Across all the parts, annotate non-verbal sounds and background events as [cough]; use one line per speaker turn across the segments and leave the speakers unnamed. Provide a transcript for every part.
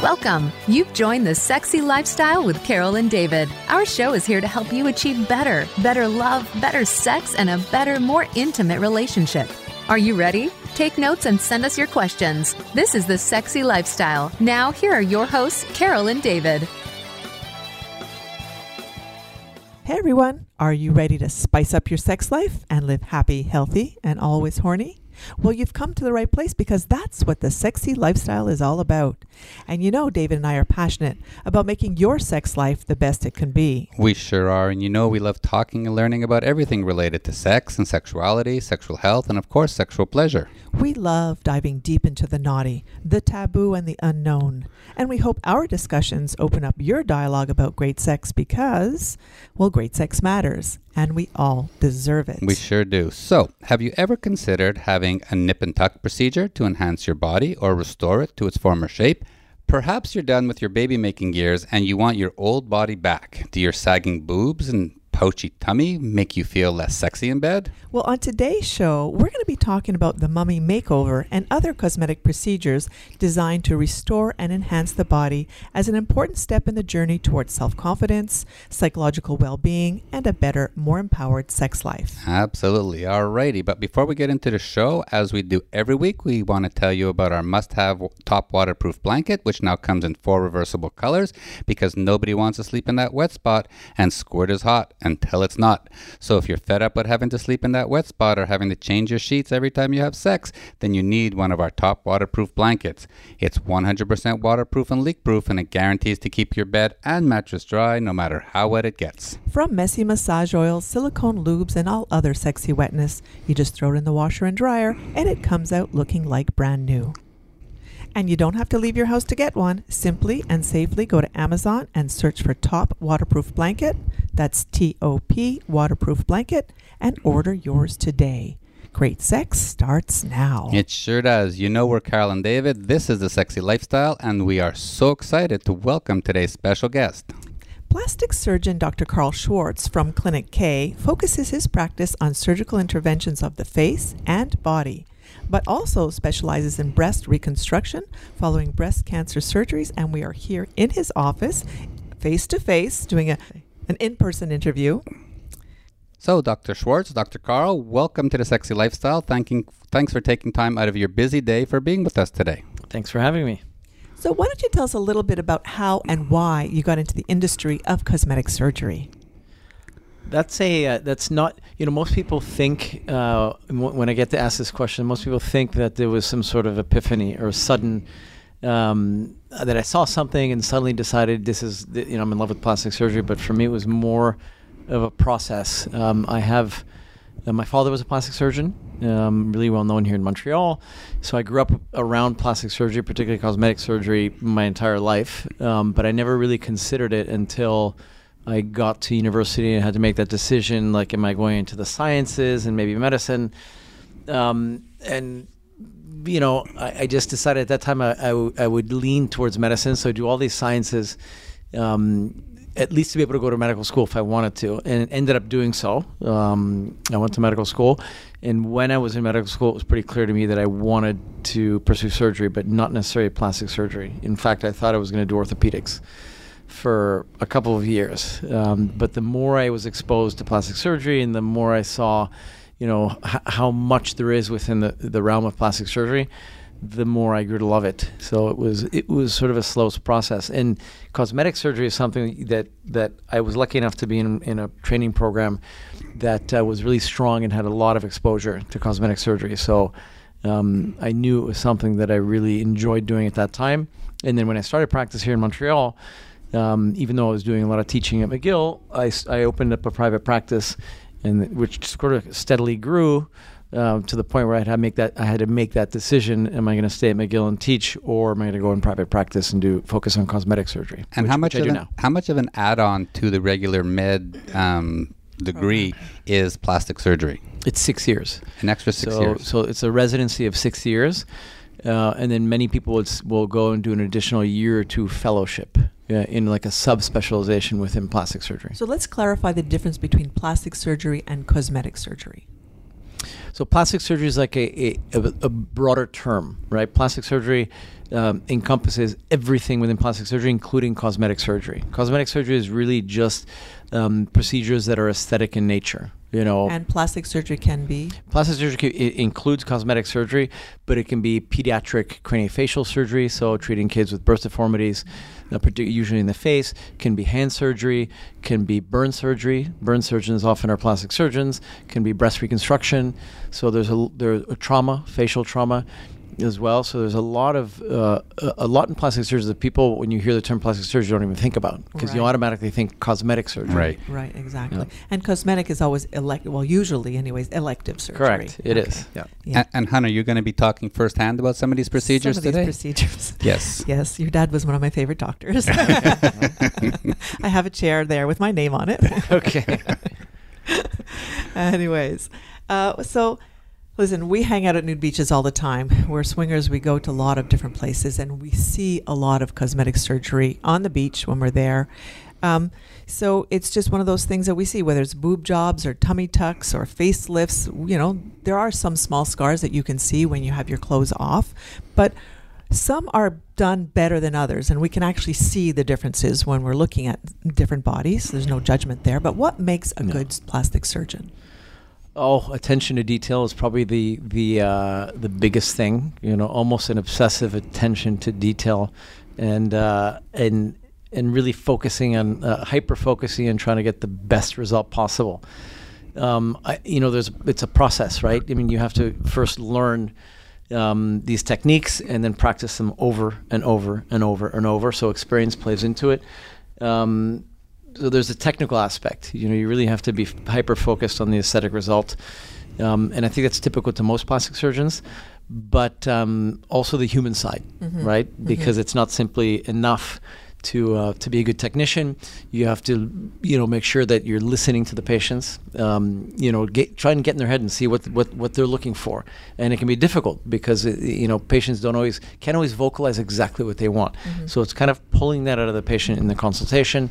Welcome. You've joined the Sexy Lifestyle with Carol and David. Our show is here to help you achieve better, better love, better sex, and a better, more intimate relationship. Are you ready? Take notes and send us your questions. This is the Sexy Lifestyle. Now, here are your hosts, Carol and David.
Hey everyone, are you ready to spice up your sex life and live happy, healthy, and always horny? Well, you've come to the right place because that's what the sexy lifestyle is all about. And you know, David and I are passionate about making your sex life the best it can be.
We sure are. And you know, we love talking and learning about everything related to sex and sexuality, sexual health, and of course, sexual pleasure.
We love diving deep into the naughty, the taboo, and the unknown. And we hope our discussions open up your dialogue about great sex because, well, great sex matters and we all deserve it.
We sure do. So, have you ever considered having a nip and tuck procedure to enhance your body or restore it to its former shape? Perhaps you're done with your baby making years and you want your old body back. Do your sagging boobs and pouchy tummy make you feel less sexy in bed?
Well, on today's show, we're going to be talking about the mummy makeover and other cosmetic procedures designed to restore and enhance the body as an important step in the journey towards self confidence, psychological well being, and a better, more empowered sex life.
Absolutely. Alrighty. But before we get into the show, as we do every week, we want to tell you about our must have top waterproof blanket, which now comes in four reversible colors because nobody wants to sleep in that wet spot and squirt is hot until it's not. So if you're fed up with having to sleep in that wet spot or having to change your sheets every time you have sex, then you need one of our top waterproof blankets. It's 100% waterproof and leak proof, and it guarantees to keep your bed and mattress dry no matter how wet it gets.
From messy massage oils, silicone lubes, and all other sexy wetness, you just throw it in the washer and dryer, and it comes out looking like brand new. And you don't have to leave your house to get one. Simply and safely go to Amazon and search for Top Waterproof Blanket. That's T O P Waterproof Blanket and order yours today. Great sex starts now.
It sure does. You know, we're Carol and David. This is The Sexy Lifestyle, and we are so excited to welcome today's special guest.
Plastic surgeon Dr. Karl Schwartz from Clinique K focuses his practice on surgical interventions of the face and body but also specializes in breast reconstruction following breast cancer surgeries. And we are here in his office, face to face, doing a, an in person interview.
So, Dr. Schwartz, Dr. Karl, welcome to the Sexy Lifestyle. Thanking, thanks for taking time out of your busy day for being with us today.
Thanks for having me.
So, why don't you tell us a little bit about how and why you got into the industry of cosmetic surgery?
That's a uh, that's not you know most people think uh, when I get to ask this question, most people think that there was some sort of epiphany or sudden um, that I saw something and suddenly decided this is you know I'm in love with plastic surgery. But for me, it was more of a process. Um, I have uh, my father was a plastic surgeon, um, really well known here in Montreal. So I grew up around plastic surgery, particularly cosmetic surgery, my entire life. Um, but I never really considered it until I got to university and had to make that decision like, am I going into the sciences and maybe medicine? Um, and, you know, I, I, just decided at that time I, I, would lean towards medicine. So I do all these sciences, um, at least to be able to go to medical school if I wanted to, and ended up doing so. Um, I went to medical school. And when I was in medical school, it was pretty clear to me that I wanted to pursue surgery, but not necessarily plastic surgery. In fact, I thought I was going to do orthopedics for a couple of years. Um, but the more I was exposed to plastic surgery and the more I saw, you know, h- how much there is within the, the realm of plastic surgery, the more I grew to love it. So it was it was sort of a slow process. And cosmetic surgery is something that that I was lucky enough to be in in a training program that uh, was really strong and had a lot of exposure to cosmetic surgery. So um, I knew it was something that I really enjoyed doing at that time. And then when I started practice here in Montreal, um, even though I was doing a lot of teaching at McGill, I, I opened up a private practice, and which sort of steadily grew uh, to the point where I had to make that I had to make that decision: Am I going to stay at McGill and teach, or am I going to go in private practice and do focus on cosmetic surgery?
And
which,
how much
of
an,
now.
how much of an add-on to the regular med um, degree is plastic surgery?
It's six years.
An extra six
so,
years.
So it's a residency of six years. Uh, and then many people would, will go and do an additional year or two fellowship yeah, in like a subspecialization within plastic surgery.
So let's clarify the difference between plastic surgery and cosmetic surgery.
So plastic surgery is like a, a, a, broader term, right? Plastic surgery um, encompasses everything within plastic surgery, including cosmetic surgery. Cosmetic surgery is really just um, procedures that are aesthetic in nature. You know,
And plastic surgery can be.
Plastic surgery includes cosmetic surgery, but it can be pediatric craniofacial surgery, so treating kids with birth deformities, partic- usually in the face. Can be hand surgery, can be burn surgery. Burn surgeons often are plastic surgeons. Can be breast reconstruction. So there's a there's a trauma, facial trauma, as well. So there's a lot of uh, a a lot in plastic surgery that people, when you hear the term plastic surgery, don't even think about because you automatically think cosmetic surgery.
Right.
Right, exactly.
Yeah.
And cosmetic is always elect. Well, usually, anyways, elective surgery.
Correct. It is.
Okay.
Yeah.
Yeah.
And, and Hunter, you're going to be talking firsthand about some of these procedures
Some of
today.
These procedures.
yes. [laughs]
Yes, your dad was one of my favorite doctors. [laughs] [laughs] I have a chair there with my name on it.
Okay.
Anyways, uh, so listen, we hang out at nude beaches all the time. We're swingers. We go to a lot of different places, and we see a lot of cosmetic surgery on the beach when we're there. Um, so it's just one of those things that we see, whether it's boob jobs or tummy tucks or facelifts. You know, there are some small scars that you can see when you have your clothes off, but some are done better than others, and we can actually see the differences when we're looking at different bodies. There's no judgment there. But what makes a
No.
good plastic surgeon?
Oh, attention to detail is probably the the uh, the biggest thing. You know, almost an obsessive attention to detail, and uh, and and really focusing on uh, hyper focusing and trying to get the best result possible. Um, I, you know, there's it's a process, right? I mean, you have to first learn um, these techniques and then practice them over and over and over and over. So experience plays into it. Um, so there's a technical aspect. You know, you really have to be hyper focused on the aesthetic result, um, and I think that's typical to most plastic surgeons. But um, also the human side,
Mhm.
right?
Mhm.
Because it's not simply enough to uh, to be a good technician. You have to, you know, make sure that you're listening to the patients. Um, you know, get, try and get in their head and see what what what they're looking for. And it can be difficult because uh, you know patients don't always can't always vocalize exactly what they want.
Mhm.
So it's kind of pulling that out of the patient in the consultation.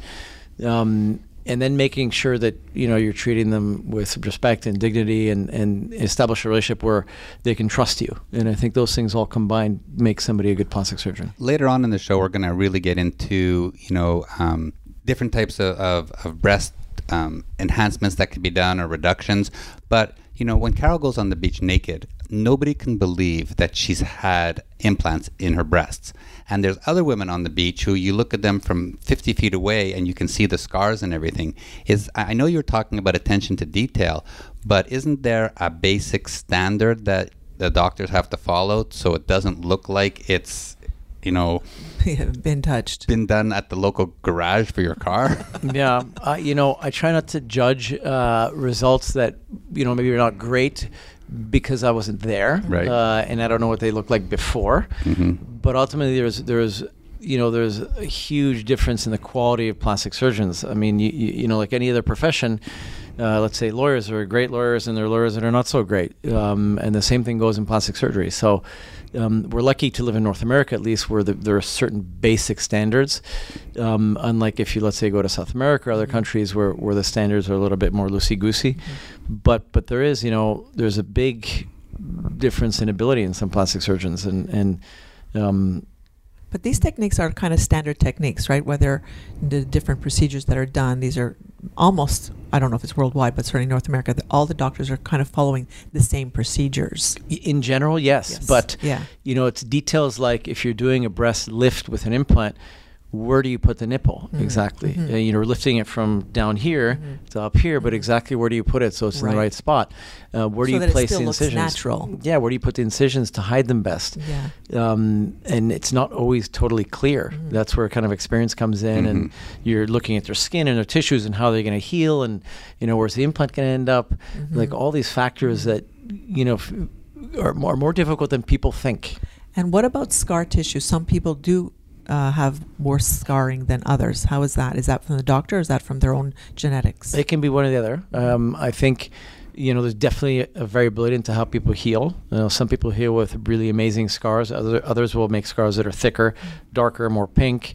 Um, and then making sure that you know you're treating them with respect and dignity and, and establish a relationship where they can trust you and i think those things all combined make somebody a good plastic surgeon
Later on in the show, we're going to really get into you know um, different types of, of, of breast um, enhancements that can be done or reductions. But you know, when Carol goes on the beach naked, nobody can believe that she's had implants in her breasts. And there's other women on the beach who you look at them from 50 feet away and you can see the scars and everything. Is I know you're talking about attention to detail, but isn't there a basic standard that the doctors have to follow so it doesn't look like it's you know [laughs]
Been touched.
been done at the local garage for your car? [laughs]
yeah uh, you know i try not to judge uh, results that you know maybe are not great because i wasn't there
Right.
uh, and i don't know what they looked like before.
Hmm
but ultimately there's there's you know there's a huge difference in the quality of plastic surgeons. I mean you, you, you know like any other profession uh, let's say lawyers are great lawyers and there are lawyers that are not so great. Um, and the same thing goes in plastic surgery. So um, we're lucky to live in North America, at least, where the, there are certain basic standards. Um, unlike if you, let's say, go to South America or other countries where, where the standards are a little bit more loosey goosey. But but there is, you know, there's a big difference in ability in some plastic surgeons, and and um,
But these techniques are kind of standard techniques, right? Whether the different procedures that are done, these are almost, I don't know if it's worldwide, but certainly North America, that all the doctors are kind of following the same procedures.
in general, yes,
Yes.
but
Yeah.
you know, it's details like if you're doing a breast lift with an implant, where do you put the nipple
Mhm.
exactly?
Mhm.
Uh, you know, lifting it from down here
Mhm.
to up here, but
Mhm.
exactly where do you put it so it's in the right spot? Uh, where do you
that it
place
still
the
looks
incisions?
natural.
Yeah, where do you put the incisions to hide them best?
Yeah.
um, and it's not always totally clear.
Mhm.
That's where kind of experience comes in, and
Mhm.
you're looking at their skin and their tissues and how they're going to heal, and you know where's the implant going to end up. Like all these factors that you know f- are more, more difficult than people think.
And what about scar tissue? Some people do uh, have more scarring than others. How is that? Is that from the doctor or is that from their own genetics?
It can be one or the other. Um, I think, you know, there's definitely a, variability into how people heal. You know, some people heal with really amazing scars. Other, others will make scars that are thicker, darker, more pink,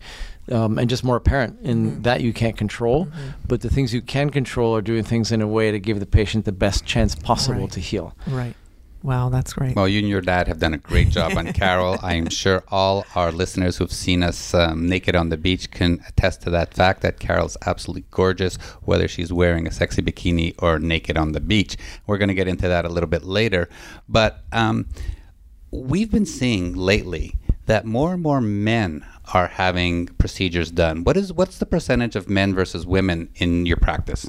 um, and just more apparent. And
Mhm.
that you can't control.
Mhm.
But the things you can control are doing things in a way to give the patient the best chance possible
Right.
to heal.
Right. Wow, that's great.
Well, you and your dad have done a great job on [laughs] Carol. I am sure all our listeners who've seen us um, naked on the beach can attest to that fact that Carol's absolutely gorgeous, whether she's wearing a sexy bikini or naked on the beach. We're going to get into that a little bit later. But um, we've been seeing lately that more and more men are having procedures done. What is what's the percentage of men versus women in your practice?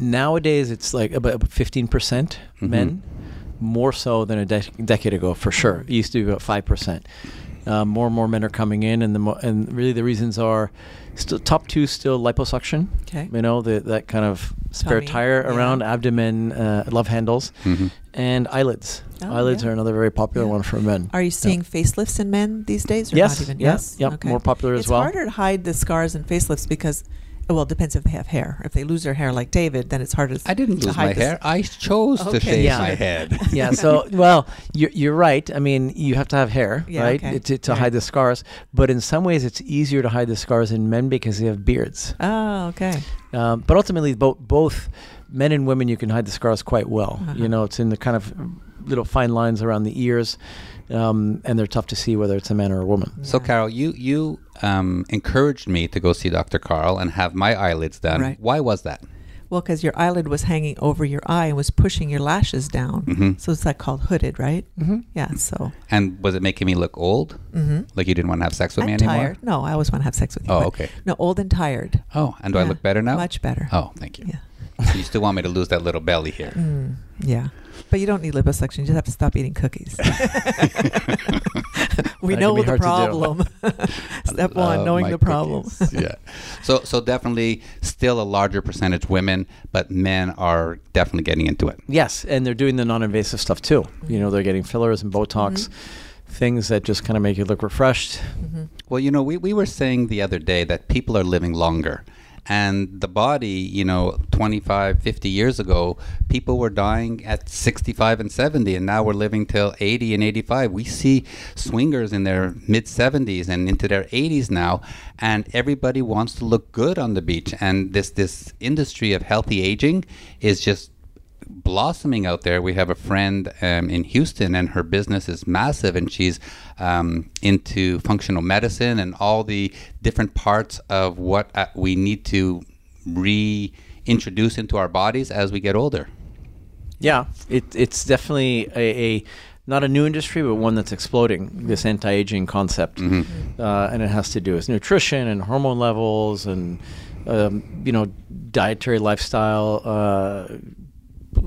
Nowadays, it's like about 15% men, more so than a de- decade ago, for sure. It used to be about 5%. Uh, more and more men are coming in, and the mo- and really the reasons are still top two still liposuction.
Okay.
You know the, that kind of spare
Tummy,
tire
yeah.
around abdomen, uh, love handles,
Mhm.
and eyelids.
Oh,
eyelids
yeah.
are another very popular
Yeah.
one for men.
Are you seeing facelifts in men these days? Or
Yes,
Not even?
yeah,
Yes.
yep, more popular as
it's
well.
harder to hide the scars in facelifts because, well, it depends if they have hair. If they lose their hair like David, then it's harder.
I didn't
to
lose
hide
my
the
hair. I chose to shave
yeah.
my head. [laughs]
yeah. So, well, you're, you're right. I mean, you have to have hair,
Yeah,
right,
okay.
to, to
Right.
hide the scars. But in some ways, it's easier to hide the scars in men because they have beards.
Oh, okay.
Um, but ultimately, both both men and women, you can hide the scars quite well.
Uh-huh.
You know, it's in the kind of little fine lines around the ears, um, and they're tough to see whether it's a man or a woman.
So, Carol, you you um, encouraged me to go see Dr. Karl and have my eyelids done.
Right.
Why was that?
Well, because your eyelid was hanging over your eye and was pushing your lashes down.
Mhm.
So it's like called hooded, right?
Mm-hmm.
Yeah. So.
And was it making me look old?
Mm-hmm.
Like you didn't want to have sex with
I'm
me anymore?
tired. No, I always want to have sex with you.
Oh, okay.
No, old and tired.
Oh, and do I look better now?
Much better.
Oh, thank you.
Yeah.
So you still want me to lose that little belly here?
Mm, yeah. But you don't need liposuction. You just have to stop eating cookies. [laughs] we
That
know the
hard to do.
problem. [laughs] Step one,
Love
knowing the problem.
yeah. So so definitely still a larger percentage women, but men are definitely getting into it.
Yes, and they're doing the non-invasive stuff too. You know, they're getting fillers and Botox, things that just kind of make you look refreshed.
hmm
Well, you know, we, we were saying the other day that people are living longer. And the body, you know, 25, 50 years ago, people were dying at 65 and 70, and now we're living till 80 and 85. We see swingers in their mid 70s and into their 80s now, and everybody wants to look good on the beach. And this, this industry of healthy aging is just blossoming out there. We have a friend um, in Houston, and her business is massive, and she's um, into functional medicine and all the different parts of what uh, we need to reintroduce into our bodies as we get older.
Yeah, it, it's definitely a, a not a new industry, but one that's exploding. This anti-aging concept, uh, and it has to do with nutrition and hormone levels, and um, you know, dietary lifestyle, uh,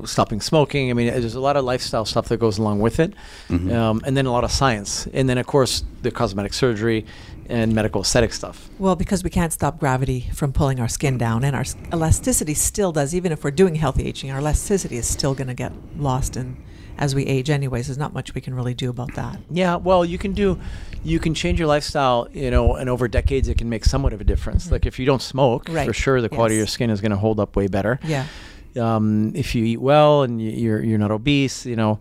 stopping smoking. I mean, there's a lot of lifestyle stuff that goes along with it, um, and then a lot of science, and then of course the cosmetic surgery and medical aesthetic stuff.
Well, because we can't stop gravity from pulling our skin down, and our elasticity still does. Even if we're doing healthy aging, our elasticity is still going to get lost in as we age. Anyways, there's not much we can really do about that.
Yeah, well, you can do, you can change your lifestyle, you know, and over decades it can make somewhat of a difference. Like if you don't smoke, for sure the quality of your skin is going to hold up way better.
Yeah.
Um, if you eat well and you're you're not obese, you know,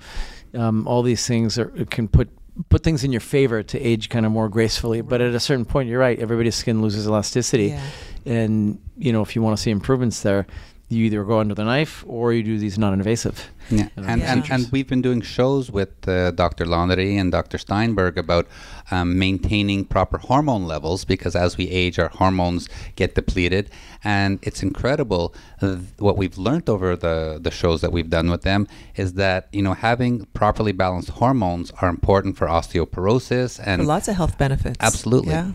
um, all these things are, can put put things in your favor to age kind of more gracefully. But at a certain point, you're right. Everybody's skin loses elasticity,
Yeah.
and you know if you want to see improvements there, you either go under the knife or you do these non-invasive.
Yeah, and, and, and we've been doing shows with uh, Dr. Laundry and Dr. Steinberg about um, maintaining proper hormone levels because as we age, our hormones get depleted. And it's incredible uh, what we've learned over the, the shows that we've done with them is that, you know, having properly balanced hormones are important for osteoporosis and
For lots of health benefits.
Absolutely.
Yeah.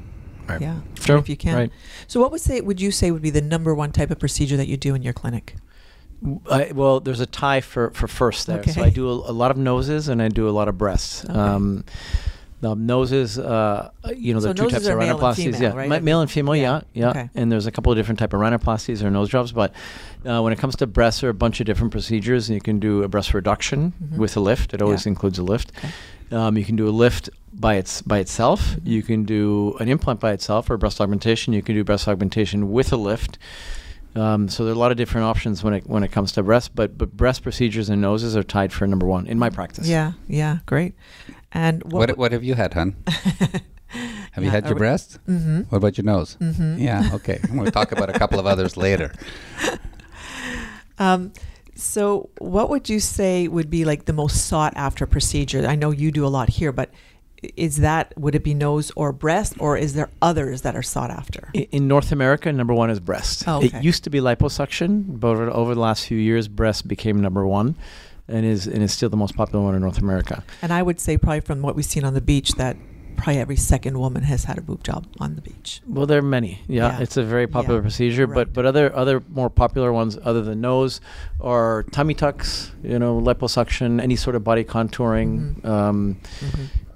Right.
Yeah.
True.
If you can.
Right.
So, what would say would you say would be the number one type of procedure that you do in your clinic?
I, well, there's a tie for, for first there. So I do a, a lot of noses and I do a lot of breasts.
Okay.
Um, the noses, uh, you know, there
So
are two types of
are male and
rhinoplasties.
female,
yeah,
right?
Ma- male and female. Yeah, yeah.
Okay.
And there's a couple of different type of rhinoplasties or nose jobs. But uh, when it comes to breasts, there are a bunch of different procedures. And you can do a breast reduction
Mhm.
with a lift. It always
Yeah.
includes a lift.
Okay.
Um, you can do a lift by its by itself. You can do an implant by itself or breast augmentation. You can do breast augmentation with a lift. Um, so there are a lot of different options when it when it comes to breast, but but breast procedures and noses are tied for number one in my practice.
Yeah. Yeah. Great. And what?
what, what have you had, hon? [laughs] Have you had your breast?
Mm-hmm.
What about your nose?
Mhm.
Yeah, okay. I'm going to talk about a couple of others later. [laughs]
Um, So, what would you say would be like the most sought after procedure? I know you do a lot here, but is that would it be nose or breast, or is there others that are sought after?
In North America, number one is breast.
Oh, okay.
It used to be liposuction, but over, over the last few years, breast became number one, and is and is still the most popular one in North America.
And I would say probably from what we've seen on the beach that probably every second woman has had a boob job on the beach.
Well, there are many. Yeah,
Yeah.
it's a very popular
Yeah.
procedure.
Right.
But but other other more popular ones, other than nose, are tummy tucks. You know, liposuction, any sort of body contouring,
Mhm.
um,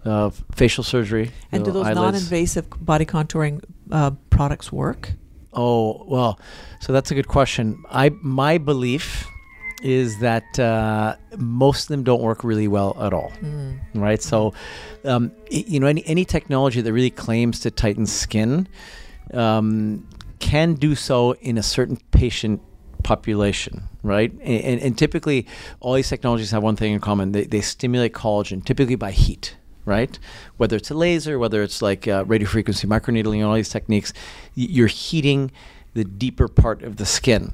uh, facial surgery.
And do those
eyelids.
non-invasive body contouring uh, products work?
Oh well, so that's a good question. I my belief is that uh, most of them don't work really well at all.
Mm.
right? So, um, you know, any any technology that really claims to tighten skin um, can do so in a certain patient population, right? And, and, and typically, all these technologies have one thing in common: they, they stimulate collagen, typically by heat. Right, whether it's a laser, whether it's like uh, radiofrequency microneedling, all these techniques, you're heating the deeper part of the skin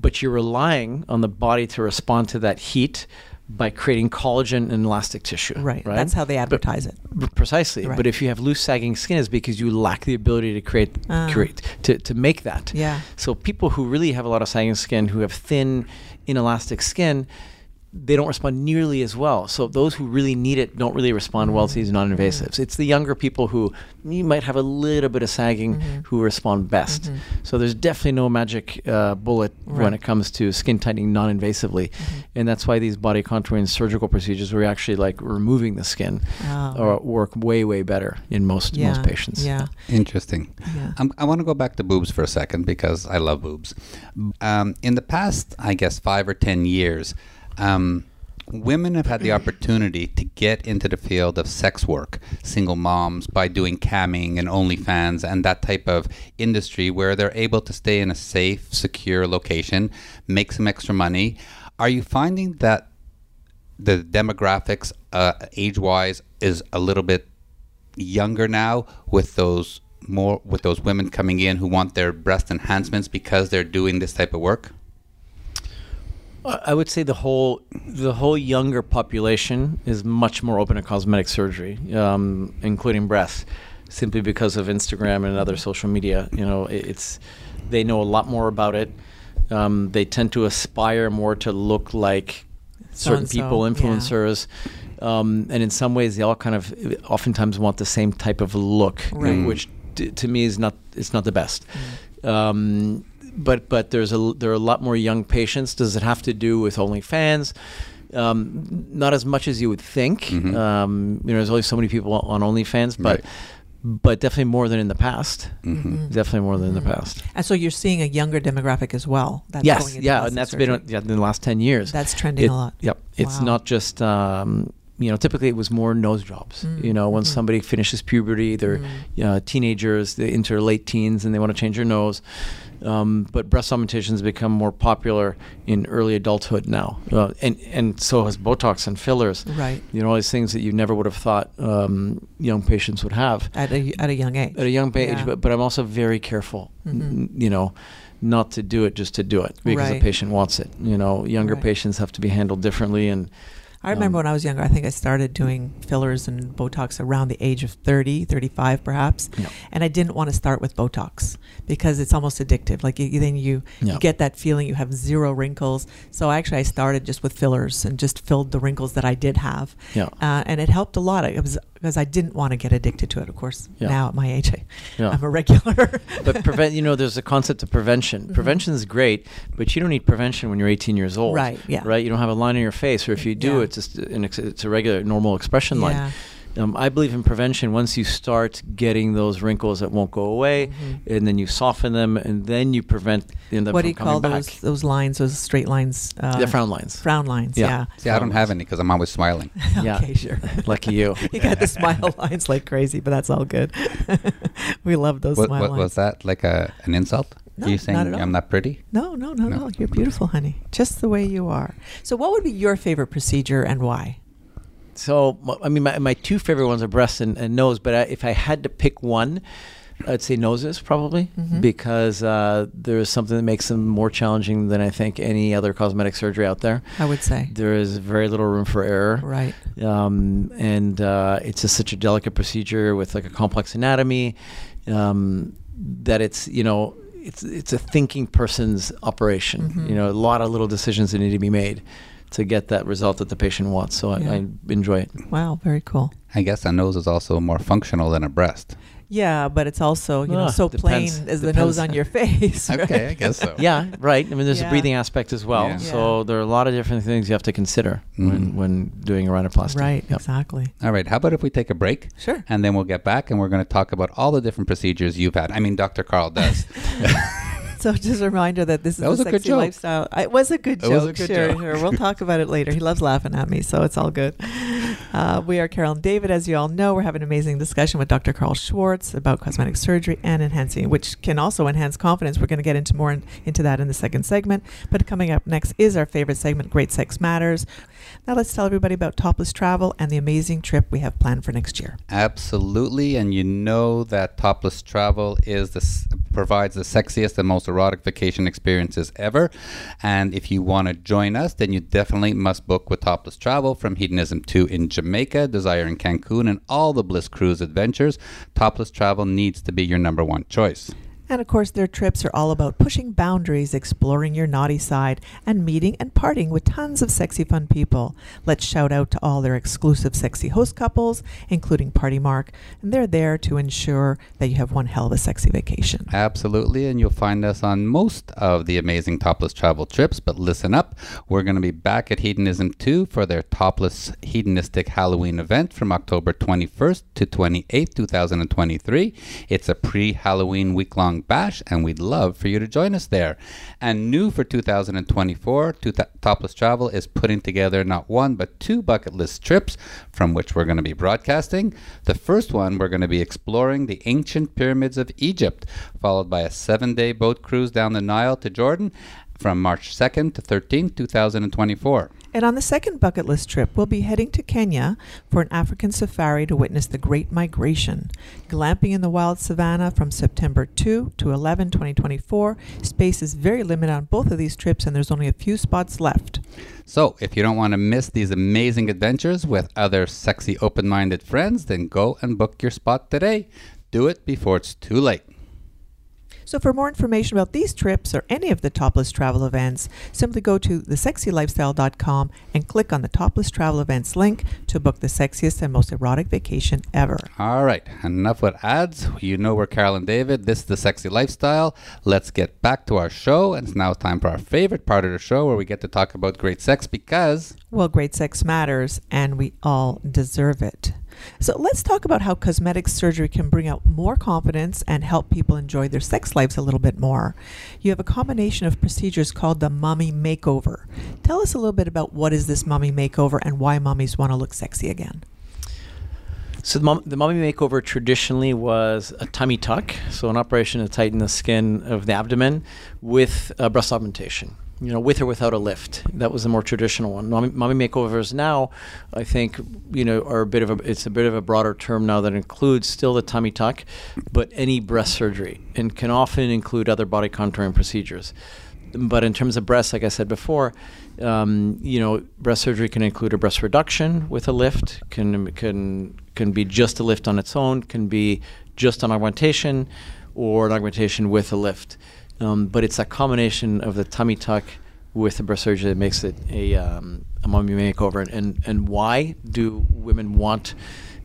but you're relying on the body to respond to that heat by creating collagen and elastic tissue.
Right.
Right.
That's how they advertise it.
B- Precisely.
Right.
But if you have loose sagging skin, it's because you lack the ability to create,
Ah.
create to, to make that.
Yeah.
So people who really have a lot of sagging skin, who have thin, inelastic skin, they don't respond nearly as well. So those who really need it don't really respond well to these non-invasives. It's the younger people who you might have a little bit of sagging
Mhm.
who respond best.
Mhm.
So there's definitely no magic uh, bullet when it comes to skin tightening non-invasively,
Mhm.
and that's why these body contouring surgical procedures, where you're actually like removing the skin,
Oh,
or work way way better in most
yeah.
most patients.
Yeah.
Interesting.
Yeah.
Um, I want to go back to boobs for a second because I love boobs. Um, in the past, I guess five or ten years, um, women have had the opportunity to get into the field of sex work, single moms, by doing camming and OnlyFans and that type of industry where they're able to stay in a safe, secure location, make some extra money. Are you finding that the demographics, uh, age-wise, is a little bit younger now with those more with those women coming in who want their breast enhancements because they're doing this type of work?
I would say the whole the whole younger population is much more open to cosmetic surgery, um, including breasts, simply because of Instagram and other social media. You know, it, it's they know a lot more about it. Um, they tend to aspire more to look like certain
So-and-so,
people,
yeah.
influencers. Um, and in some ways, they all kind of oftentimes want the same type of look,
Right. Mm.
which t- to me is not it's not the best. Um, but but there's a there are a lot more young patients. Does it have to do with OnlyFans? Um, not as much as you would think.
Mhm.
Um, you know, there's only so many people on OnlyFans, but
Right.
but definitely more than in the past.
hmm
Definitely more than in the
Mhm.
past.
And so you're seeing a younger demographic as well. That's
yes,
going into
yeah, and that's
surgery.
been yeah, in the last ten years.
That's trending
It-
a lot.
Yep. It's
Wow.
not just um, you know. Typically, it was more nose jobs.
Mm,
You know, when
mhm.
somebody finishes puberty, they're
Mm.
uh, teenagers, they're into their late teens, and they want to change their nose. Um, but breast augmentation has become more popular in early adulthood now, uh, and and so has Botox and fillers.
Right.
You know, all these things that you never would have thought um, young patients would have
At a, at a young age.
at a young age.
Yeah.
But but I'm also very careful,
Mhm.
n- you know, not to do it just to do it because
Right.
the patient wants it. You know, younger
Right.
patients have to be handled differently, and
I remember
Um,
when I was younger, I think I started doing fillers and Botox around the age of 30, 35 perhaps.
Yeah.
And I didn't want to start with Botox because it's almost addictive. Like you, then you,
Yeah.
you get that feeling you have zero wrinkles. So actually I started just with fillers and just filled the wrinkles that I did have.
Yeah.
Uh, and it helped a lot. It was because I didn't want to get addicted to it. Of course,
Yeah.
now at my age, I,
Yeah.
I'm a regular. [laughs]
but prevent you know there's a concept of prevention
Mhm.
prevention is great but you don't need prevention when you're 18 years old
Right, yeah.
right you don't have a line on your face or if you do it's just an ex- it's a regular normal expression line um, I believe in prevention. Once you start getting those wrinkles that won't go away,
Mhm.
and then you soften them, and then you prevent them
what do you
coming
call
back.
those those lines? Those straight lines? Uh,
the frown lines.
Frown lines.
Yeah.
Yeah.
See, I don't have any because I'm always smiling. [laughs]
Yeah.
okay, sure. [laughs]
Lucky you. [laughs]
you got the smile lines like crazy, but that's all good. we love those
What,
smile
what
lines.
was that? Like a an insult?
No,
Are you saying
not at all.
I'm not pretty?
No, no, no,
No.
no. You're beautiful, honey. Just the way you are. So, what would be your favorite procedure and why?
So, I mean, my, my two favorite ones are breast and, and nose. But I, if I had to pick one, I'd say noses probably
Mhm.
because uh, there is something that makes them more challenging than I think any other cosmetic surgery out there.
I would say.
There is very little room for error.
Right.
um, and uh, it's just such a delicate procedure with like a complex anatomy um, that it's you know it's it's a thinking person's operation.
Mhm.
You know, a lot of little decisions that need to be made to get that result that the patient wants. So
Yeah.
I, I enjoy it.
Wow. Very cool.
I guess a nose is also more functional than a breast.
Yeah, but it's also you know
Ah,
so
depends.
plain as the nose on your [laughs] face. [laughs]
Okay. I guess so.
Yeah, right. I mean, there's
Yeah.
a breathing aspect as well.
Yeah.
So
Yeah.
there are a lot of different things you have to consider
Mhm.
when when doing a rhinoplasty.
Right.
Yep.
Exactly.
All right, how about if we take a break?
Sure.
And then we'll get back and we're going to talk about all the different procedures you've had. I mean, Dr. Karl does. [laughs] [laughs]
So just a reminder that this is
That was
a
a good
sexy
joke.
lifestyle. It was a good
It
joke.
was a good
sure,
joke.
sure. We'll talk about it later. He loves laughing at me, so it's all good. Uh, we are Carol and David, as you all know. We're having an amazing discussion with Dr. Karl Schwartz about cosmetic surgery and enhancing, which can also enhance confidence. We're going to get into more in, into that in the second segment. But coming up next is our favorite segment, Great Sex Matters. Now let's tell everybody about topless travel and the amazing trip we have planned for next year.
Absolutely, and you know that topless travel is the provides the sexiest and most erotic vacation experiences ever. And if you want to join us, then you definitely must book with Topless Travel from Hedonism 2 in Jamaica, Desire in Cancun, and all the Bliss Cruise adventures. Topless Travel needs to be your number one choice.
And of course, their trips are all about pushing boundaries, exploring your naughty side, and meeting and partying with tons of sexy, fun people. Let's shout out to all their exclusive sexy host couples, including Party Mark, and they're there to ensure that you have one hell of a sexy vacation.
Absolutely, and you'll find us on most of the amazing topless travel trips. But listen up, we're going to be back at Hedonism 2 for their topless hedonistic Halloween event from October 21st to 28th, 2023. It's a pre Halloween week long bash, and we'd love for you to join us there. And new for 2024, to Topless Travel is putting together not one but two bucket list trips from which we're going to be broadcasting. The first one, we're going to be exploring the ancient pyramids of Egypt, followed by a seven day boat cruise down the Nile to Jordan from March 2nd to 13th, 2024.
And on the second bucket list trip, we'll be heading to Kenya for an African safari to witness the Great Migration. Glamping in the wild savannah from September 2 to 11, 2024. Space is very limited on both of these trips, and there's only a few spots left.
So, if you don't want to miss these amazing adventures with other sexy, open minded friends, then go and book your spot today. Do it before it's too late.
So, for more information about these trips or any of the topless travel events, simply go to thesexylifestyle.com and click on the topless travel events link to book the sexiest and most erotic vacation ever.
All right, enough with ads. You know we're Carol and David. This is the sexy lifestyle. Let's get back to our show. And it's now time for our favorite part of the show where we get to talk about great sex because
Well, great sex matters, and we all deserve it. So, let's talk about how cosmetic surgery can bring out more confidence and help people enjoy their sex lives a little bit more. You have a combination of procedures called the mommy makeover. Tell us a little bit about what is this mommy makeover and why mommies want to look sexy again.
So the, mom, the mommy makeover traditionally was a tummy tuck, so an operation to tighten the skin of the abdomen with uh, breast augmentation. You know, with or without a lift. That was the more traditional one. Mommy, makeovers now, I think, you know, are a bit of a. It's a bit of a broader term now that includes still the tummy tuck, but any breast surgery and can often include other body contouring procedures. But in terms of breasts, like I said before, um, you know, breast surgery can include a breast reduction with a lift, can can can be just a lift on its own, can be just an augmentation, or an augmentation with a lift. Um, but it's a combination of the tummy tuck with the breast surgery that makes it a, um, a mommy makeover. And, and and why do women want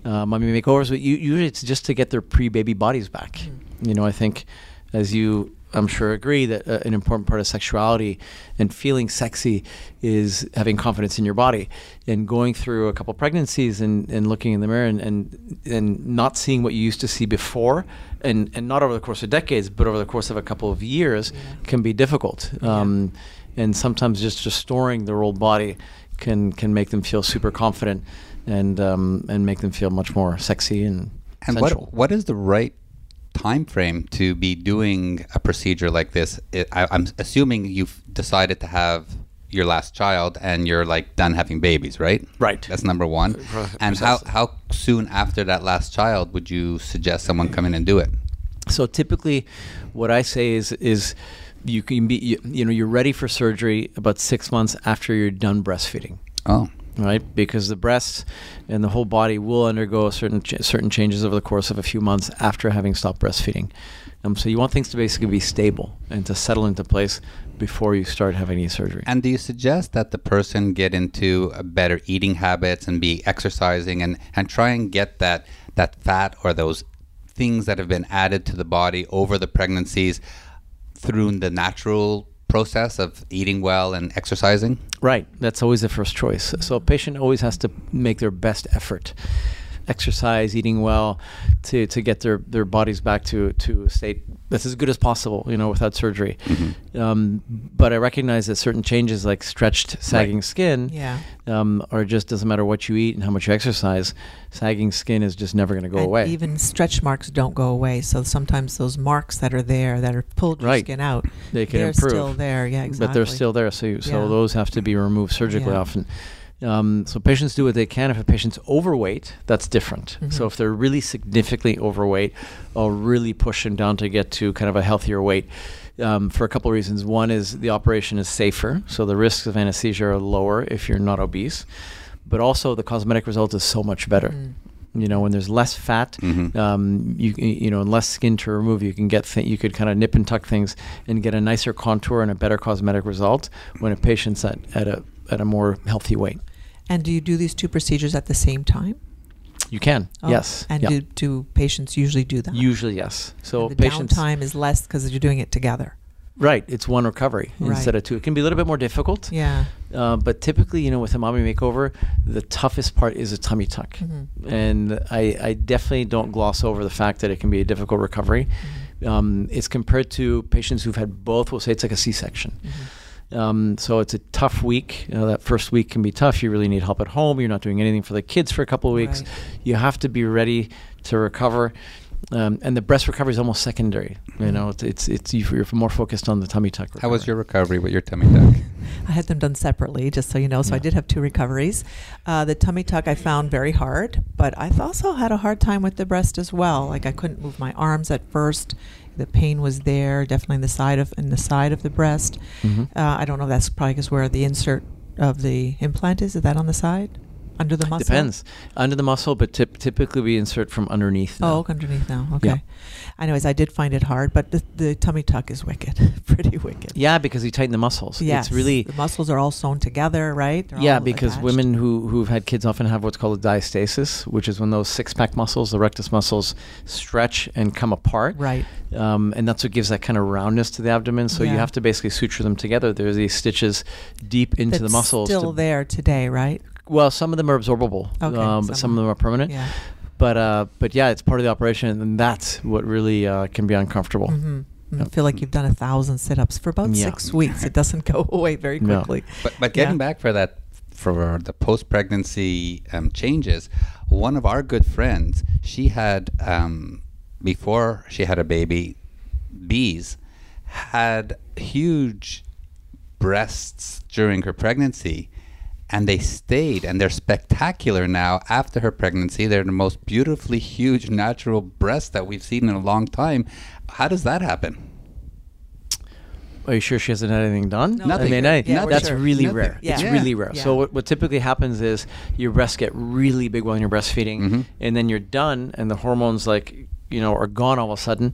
uh, mommy makeovers? But u- usually it's just to get their pre-baby bodies back. You know, I think as you I'm sure agree that uh, an important part of sexuality and feeling sexy is having confidence in your body and going through a couple pregnancies and, and looking in the mirror and, and and not seeing what you used to see before and, and not over the course of decades but over the course of a couple of years can be difficult um, and sometimes just restoring their old body can can make them feel super confident and um, and make them feel much more sexy and
and
sensual.
what what is the right time frame to be doing a procedure like this? It, I, I'm assuming you've decided to have your last child and you're like done having babies, right?
Right.
That's number one.
Pre-
And how how soon after that last child would you suggest someone come in and do it?
So typically, what I say is is you can be you, you know you're ready for surgery about six months after you're done breastfeeding
Oh,
right? Because the breasts and the whole body will undergo certain ch- certain changes over the course of a few months after having stopped breastfeeding. Um, so you want things to basically be stable and to settle into place before you start having any surgery.
And do you suggest that the person get into better eating habits and be exercising and, and try and get that, that fat or those things that have been added to the body over the pregnancies through the natural process of eating well and exercising?
Right. That's always the first choice. So a patient always has to make their best effort. Exercise, eating well, to, to get their, their bodies back to, to a state that's as good as possible, you know, without surgery. Um, but I recognize that certain changes like stretched, sagging skin,
Yeah.
um, or just doesn't matter what you eat and how much you exercise, sagging skin is just never going to go
and
away.
Even stretch marks don't go away. So sometimes those marks that are there that are pulled your
Right.
skin out,
they can
they're
improve.
still there. Yeah, exactly.
but they're still there. So, you, so
Yeah.
those have to be removed surgically
Yeah.
often. Um, so patients do what they can. If a patient's overweight, that's different. So
Mhm.
if they're really significantly overweight, I'll really push them down to get to kind of a healthier weight. Um, for a couple of reasons. One is the operation is safer, so the risks of anesthesia are lower if you're not obese. But also the cosmetic result is so much better.
Mm.
You know, when there's less fat,
Mhm.
um, you you know, and less skin to remove, you can get th- you could kind of nip and tuck things and get a nicer contour and a better cosmetic result when a patient's at, at a at a more healthy weight.
And do you do these two procedures at the same time?
You can,
Oh,
yes,
And
yeah.
do, do patients usually do that?
usually yes. So
And the
patients,
downtime is less because you're doing it together.
right? It's one recovery
Right.
instead of two. It can be a little bit more difficult.
Yeah.
Uh, but typically, you know, with a mommy makeover, the toughest part is a tummy tuck.
Mhm.
And I, I definitely don't gloss over the fact that it can be a difficult recovery.
Mm-hmm.
Um, it's compared to patients who've had both, we'll say it's like a C section.
Mm-hmm.
Um, so it's a tough week. You know, that first week can be tough. You really need help at home. You're not doing anything for the kids for a couple of weeks.
Right.
You have to be ready to recover. Um, and the breast recovery is almost secondary. You
Mhm.
know, it's, it's, it's you're more focused on the tummy tuck. Recovery.
How was your recovery with your tummy tuck? [laughs]
I had them done separately, just so you know. So I did have two recoveries. Uh, the tummy tuck I found very hard, but I also had a hard time with the breast as well. Like I couldn't move my arms at first. The pain was there, definitely in the side of in the side of the breast.
Mhm.
Uh, I don't know. if That's probably because where the insert of the implant is. Is that on the side, under the muscle?
Depends. Under the muscle, but typ- typically we insert from underneath. now.
Oh, underneath now.
Yeah.
Okay. Anyways, I did find it hard, but the, the tummy tuck is wicked, [laughs] pretty wicked.
Yeah, because you tighten the muscles.
Yes.
It's really
the muscles are all sewn together, right? They're
yeah, because
attached.
women who who've had kids often have what's called a diastasis, which is when those six pack muscles, the rectus muscles, stretch and come apart.
Right.
Um, and that's what gives that kind of roundness to the abdomen. So you have to basically suture them together. There's these stitches deep into the
That's
muscles.
Still
to-
there today, right?
Well, some of them are absorbable,
Okay,
um,
some
but some of them are permanent.
Yeah.
But uh, but yeah, it's part of the operation, and that's what really uh, can be uncomfortable.
hmm I feel like you've done a thousand sit-ups for about
Yeah.
six weeks. It doesn't go [laughs] away very
No.
quickly.
But but getting
Yeah.
back for that for the post pregnancy um, changes, one of our good friends, she had um, before she had a baby, bees had huge breasts during her pregnancy. And they stayed, and they're spectacular now after her pregnancy. They're the most beautifully huge natural breasts that we've seen in a long time. How does that happen?
Are you sure she hasn't had anything done?
No.
I
Nothing.
mean, I,
Yeah,
that's
sure.
really
Nothing.
rare.
Yeah.
It's
Yeah.
really rare. So what, what typically happens is your breasts get really big while you're breastfeeding,
Mhm.
and then you're done, and the hormones like you know are gone all of a sudden,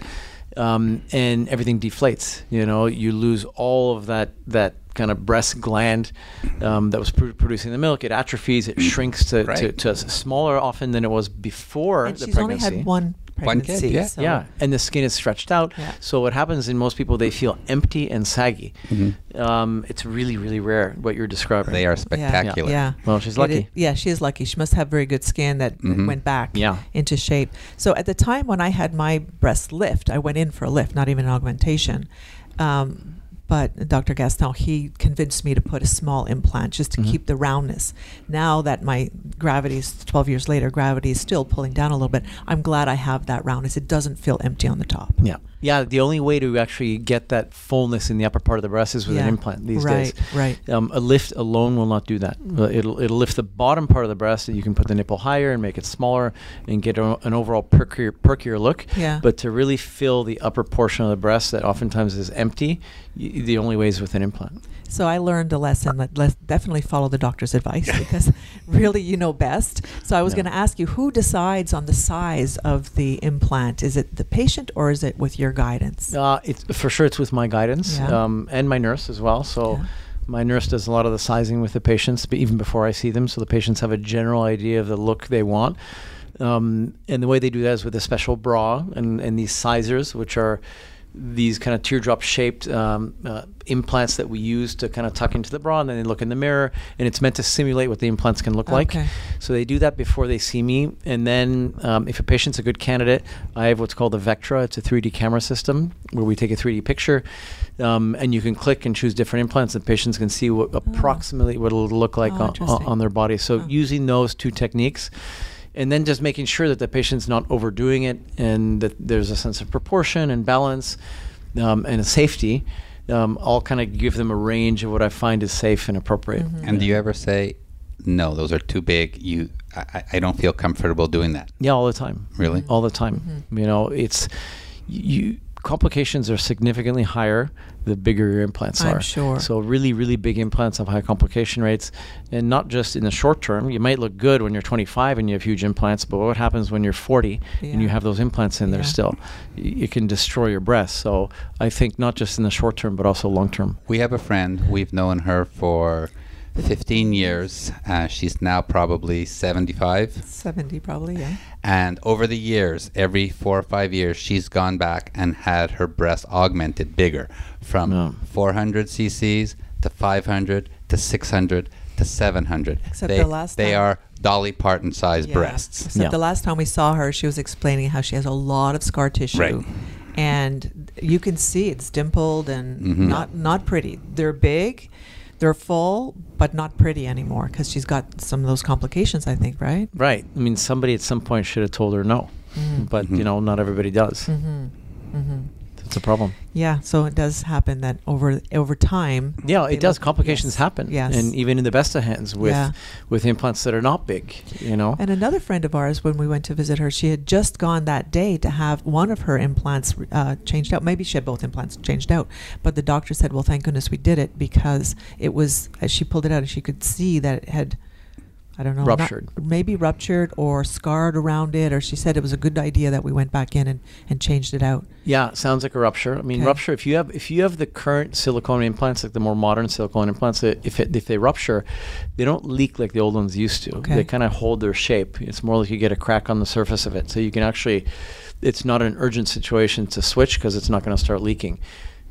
um, and everything deflates. You know, you lose all of that that kind of breast gland um, that was pr- producing the milk. It atrophies. It shrinks to, to,
Right.
to smaller often than it was before
And
the
she's
pregnancy.
only had one
One kid,
pregnancy.
yeah.
so-
Yeah, and the skin is stretched out.
Yeah.
So what happens in most people, they feel empty and saggy.
Mhm.
Um, it's really, really rare what you're describing.
They are
Yeah.
spectacular.
Yeah.
Well, she's lucky.
i- yeah, she is lucky. She must have very good skin that
Mhm.
went back
Yeah.
into shape. So at the time when I had my breast lift, I went in for a lift, not even an augmentation. Um, But Dr. Gaston, he convinced me to put a small implant just to
Mhm.
keep the roundness. Now that my gravity is 12 years later, gravity is still pulling down a little bit. I'm glad I have that roundness. It doesn't feel empty on the top.
Yeah. Yeah, the only way to actually get that fullness in the upper part of the breast is with an implant these
right,
days.
Right,
Um, a lift alone will not do that. It'll it'll lift the bottom part of the breast, and you can put the nipple higher and make it smaller, and get a, an overall perkier perkier look.
Yeah.
But to really fill the upper portion of the breast that oftentimes is empty, y- the only way is with an implant.
So I learned a lesson that let's definitely follow the doctor's advice [laughs] because really you know best. So I was
Yeah.
going to ask you who decides on the size of the implant? Is it the patient or is it with your guidance?
Uh, it's for sure. It's with my guidance
Yeah.
um, and my nurse as well. So.
Yeah.
My nurse does a lot of the sizing with the patients, but even before I see them, so the patients have a general idea of the look they want. Um, and the way they do that is with a special bra and, and these sizers, which are these kind of teardrop shaped um, uh, implants that we use to kind of tuck into the bra and then they look in the mirror and it's meant to simulate what the implants can look like. So they do that before they see me and then um, if a patient's a good candidate i have what's called a Vectra. It's a 3d camera system where we take a 3d picture um, and you can click and choose different implants and patients can see what approximately what it'll look like
Oh,
on, on their body. So
Oh.
using those two techniques and then just making sure that the patient's not overdoing it and that there's a sense of proportion and balance um, and safety. Um, I'll kind of give them a range of what I find is safe and appropriate.
Mm-hmm.
And do you ever say, no, those are too big? You, I, I- I don't feel comfortable doing that.
Yeah, all the time.
Really?
All the time. You know, it's you complications are significantly higher the bigger your implants
I'm
are.
sure.
So really, really big implants have high complication rates, and not just in the short term. You might look good when you're 25 and you have huge implants, but what happens when you're 40 and you have those implants in there
Yeah.
still? Y- It can destroy your breast. So I think not just in the short term, but also long term.
We have a friend. We've known her for 15 years. Uh, she's now probably 75.
70 probably, yeah.
And over the years, every four or five years, she's gone back and had her breast augmented bigger from
Yeah.
400 cc's to 500 to 600 to 700.
Except
they,
the last
they
time-
are Dolly Parton size
Yeah.
breasts.
Except
Yeah.
the last time we saw her, she was explaining how she has a lot of scar tissue.
Right.
And you can see it's dimpled and
Mhm.
not not pretty. They're big, they're full, but not pretty anymore because she's got some of those complications, I think, right?
Right. I mean, somebody at some point should have told her no,
Mm.
but
Mhm.
you know, not everybody does. It's a problem.
Yeah, so it does happen that over over time.
Yeah, it does.
look-
Complications
yes,
happen.
Yes.
And even in the best of hands with
Yeah.
with implants that are not big, you know.
And another friend of ours, when we went to visit her, she had just gone that day to have one of her implants uh, changed out. Maybe she had both implants changed out, but the doctor said, "Well, thank goodness we did it because it was." As she pulled it out, and she could see that it had, I don't know, not- maybe ruptured or scarred around it. Or she said it was a good idea that we went back in and, and changed it out.
Yeah, sounds like a rupture. I mean,
Okay.
rupture. If you have if you have the current silicone implants, like the more modern silicone implants, if it, if they rupture, they don't leak like the old ones used to.
Okay.
They kind of hold their shape. It's more like you get a crack on the surface of it, so you can actually. It's not an urgent situation to switch because it's not going to start leaking.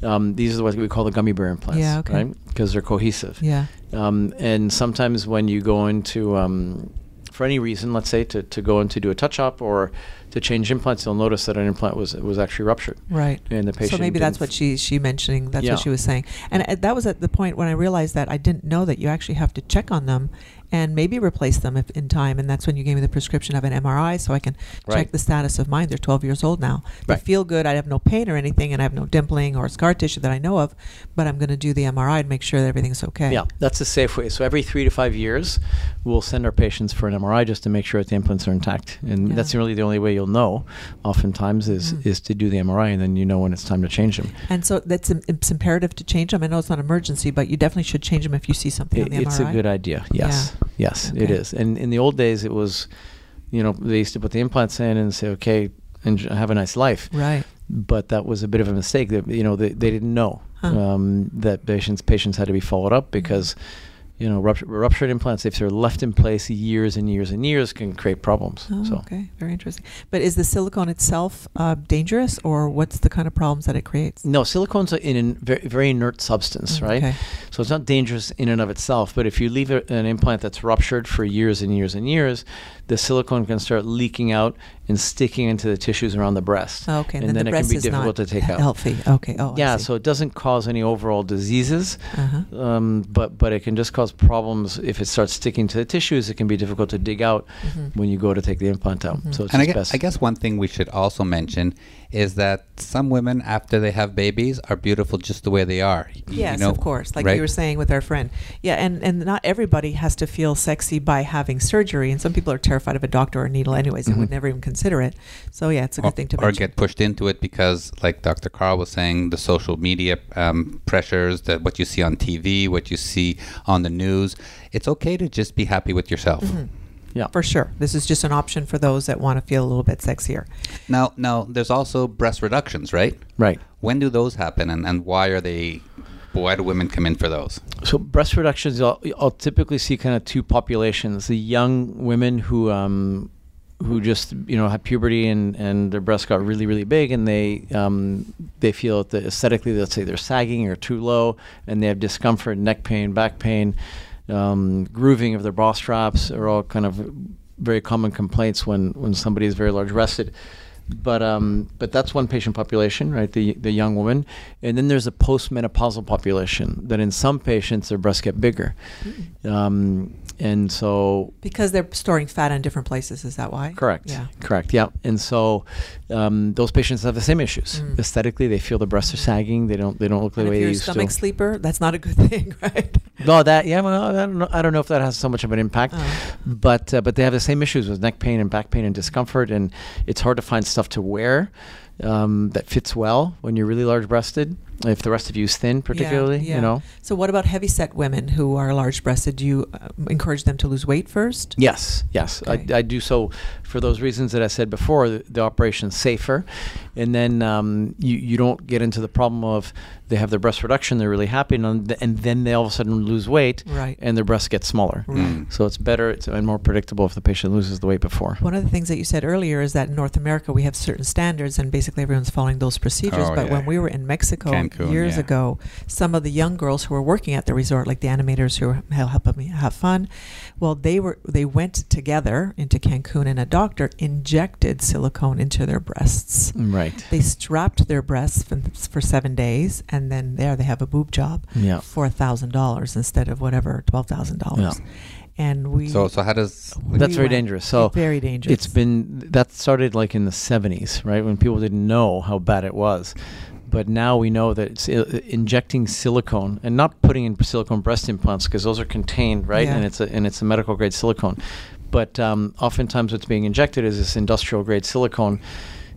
Um, these are what we call the gummy bear implants,
Yeah, okay.
right? Because they're cohesive.
Yeah.
Um, and sometimes when you go into, um, for any reason, let's say to, to go in to do a touch up or to change implants, you'll notice that an implant was was actually ruptured.
Right.
And the patient.
So maybe that's what she she mentioning. That's
Yeah.
what she was saying, and uh, that was at the point when I realized that I didn't know that you actually have to check on them and maybe replace them if in time. And that's when you gave me the prescription of an MRI so I can check the status of mine. They're 12 years old now. They
Right.
feel good. I have no pain or anything, and I have no dimpling or scar tissue that I know of. But I'm going to do the MRI to make sure that everything's okay.
Yeah, that's a safe way. So every three to five years, we'll send our patients for an MRI just to make sure that the implants are intact, and
Yeah.
that's really the only way you'll know. Oftentimes, is
Mm.
is to do the MRI, and then you know when it's time to change them.
And so that's it's imperative to change them. I know it's not an emergency, but you definitely should change them if you see something on
It,
the
it's a good idea. Yes, yes, it
Okay.
is. And in the old days, it was, you know, they used to put the implants in and say, okay, and have a nice life.
Right.
But that was a bit of a mistake. That you know, they, they didn't know
Huh.
um, that patients patients had to be followed up because. You know, rupture, ruptured implants, if they're left in place years and years and years, can create problems.
Oh,
so
okay, very interesting. But is the silicone itself uh, dangerous, or what's the kind of problems that it creates?
no, silicone's a- in a very, very inert substance, right?
okay.
So it's not dangerous in and of itself. But if you leave a, an implant that's ruptured for years and years and years, the silicone can start leaking out and sticking into the tissues around the breast.
Oh, okay,
and,
and,
then
the
it
breast
can be difficult to take out.
Healthy. Okay. Oh,
yeah, so it doesn't cause any overall diseases,
Uh-huh.
um, but but it can just cause problems if it starts sticking to the tissues. It can be difficult to dig out
Mhm.
when you go to take the implant out.
Mhm.
So it's
And I guess,
best.
I guess one thing we should also mention is that some women, after they have babies, are beautiful just the way they are. Y- you
Yes,
know,
of course. Like
right?
you were saying with our friend. Yeah, and, and not everybody has to feel sexy by having surgery. And some people are terrified of a doctor or a needle anyways and would
Mhm.
never even consider it. So, yeah, it's a
or,
good thing to
or
mention.
get pushed into it because, like Dr. Karl was saying, the social media um, pressures, that what you see on TV, what you see on the news. It's okay to just be happy with yourself.
Mhm.
Yeah.
For sure. This is just an option for those that want to feel a little bit sexier.
Now, now, there's also breast reductions, right?
Right.
When do those happen, and, and why are they? Why do women come in for those?
So breast reductions, I'll, I'll typically see kind of two populations: the young women who um, who just you know have puberty and, and their breasts got really really big and they um, they feel that aesthetically let's say they're sagging or too low and they have discomfort, neck pain, back pain, um, grooving of their bra straps are all kind of very common complaints when when somebody is very large breasted. But um, but that's one patient population, right? The the young woman, and then there's a postmenopausal population that in some patients their breasts get bigger, um, and so
Because they're storing fat in different places. Is that why?
Correct.
Yeah.
Correct. Yeah. And so um, those patients have the same issues.
Mm.
Aesthetically, they feel the breasts are sagging. They don't. They don't look the
And
way
if
they
you're a
used
stomach sleeper, that's not a good [laughs] thing, right?
No, that yeah. Well, I don't know. I don't know if that has so much of an impact,
Oh.
but uh, but they have the same issues with neck pain and back pain and discomfort, and it's hard to find stuff to wear um, that fits well when you're really large breasted. If the rest of you is thin, particularly,
yeah.
you know.
So, what about heavy set women who are large breasted? Do you uh, encourage them to lose weight first?
Yes, yes,
Okay.
I, I do so for those reasons that I said before. The, the operation's safer, and then um, you you don't get into the problem of they have their breast reduction, they're really happy, and, and then they all of a sudden lose weight,
Right.
and their breasts get smaller.
Right.
Mm.
So it's better it's, and more predictable if the patient loses the weight before.
One of the things that you said earlier is that in North America we have certain standards, and basically everyone's following those procedures.
Oh,
but
yeah.
when we were in Mexico
Cancun,
years
yeah.
ago, some of the young girls who were working at the resort, like the animators who were hel- helping me have fun, well, they were they went together into Cancun, and a doctor injected silicone into their breasts.
Right.
They strapped their breasts for, for seven days, and then there they have a boob job
Yeah.
for a thousand dollars instead of whatever twelve thousand dollars. And we
So, so how does?
we
That's very dangerous. So
very dangerous.
It's been that started like in the 70s, right? When people didn't know how bad it was. But now we know that it's uh, injecting silicone and not putting in silicone breast implants because those are contained, right?
Yeah.
And it's a and it's a medical grade silicone. But um, oftentimes, what's being injected is this industrial grade silicone,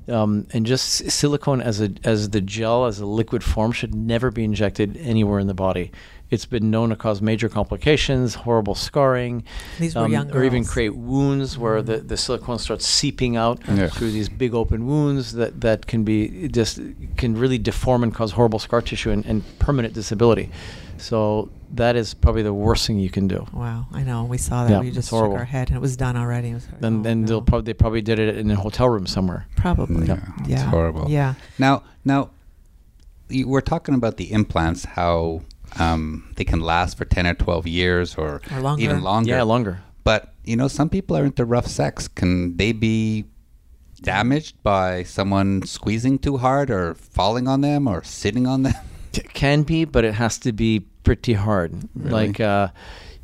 um, and just silicone as a as the gel as a liquid form should never be injected anywhere in the body. It's been known to cause major complications, horrible scarring,
These were young
or even create wounds where the, the silicone starts seeping out
Yeah.
through these big open wounds that, that can be just can really deform and cause horrible scar tissue and, and permanent disability. So that is probably the worst thing you can do.
Wow, I know. We saw that.
Yeah,
we just shook our head, and it was done already. It was,
And
oh,
then they'll probably they probably did it in a hotel room somewhere.
probably.
Yeah,
Yeah,
it's horrible.
Yeah,
Now, now, you, we're talking about the implants, how um, they can last for ten or twelve years, or,
Or longer.
even longer.
Yeah, longer.
But you know, some people are into rough sex. Can they be damaged by someone squeezing too hard, or falling on them, or sitting on them?
It can be, but it has to be pretty hard.
Really?
Like uh,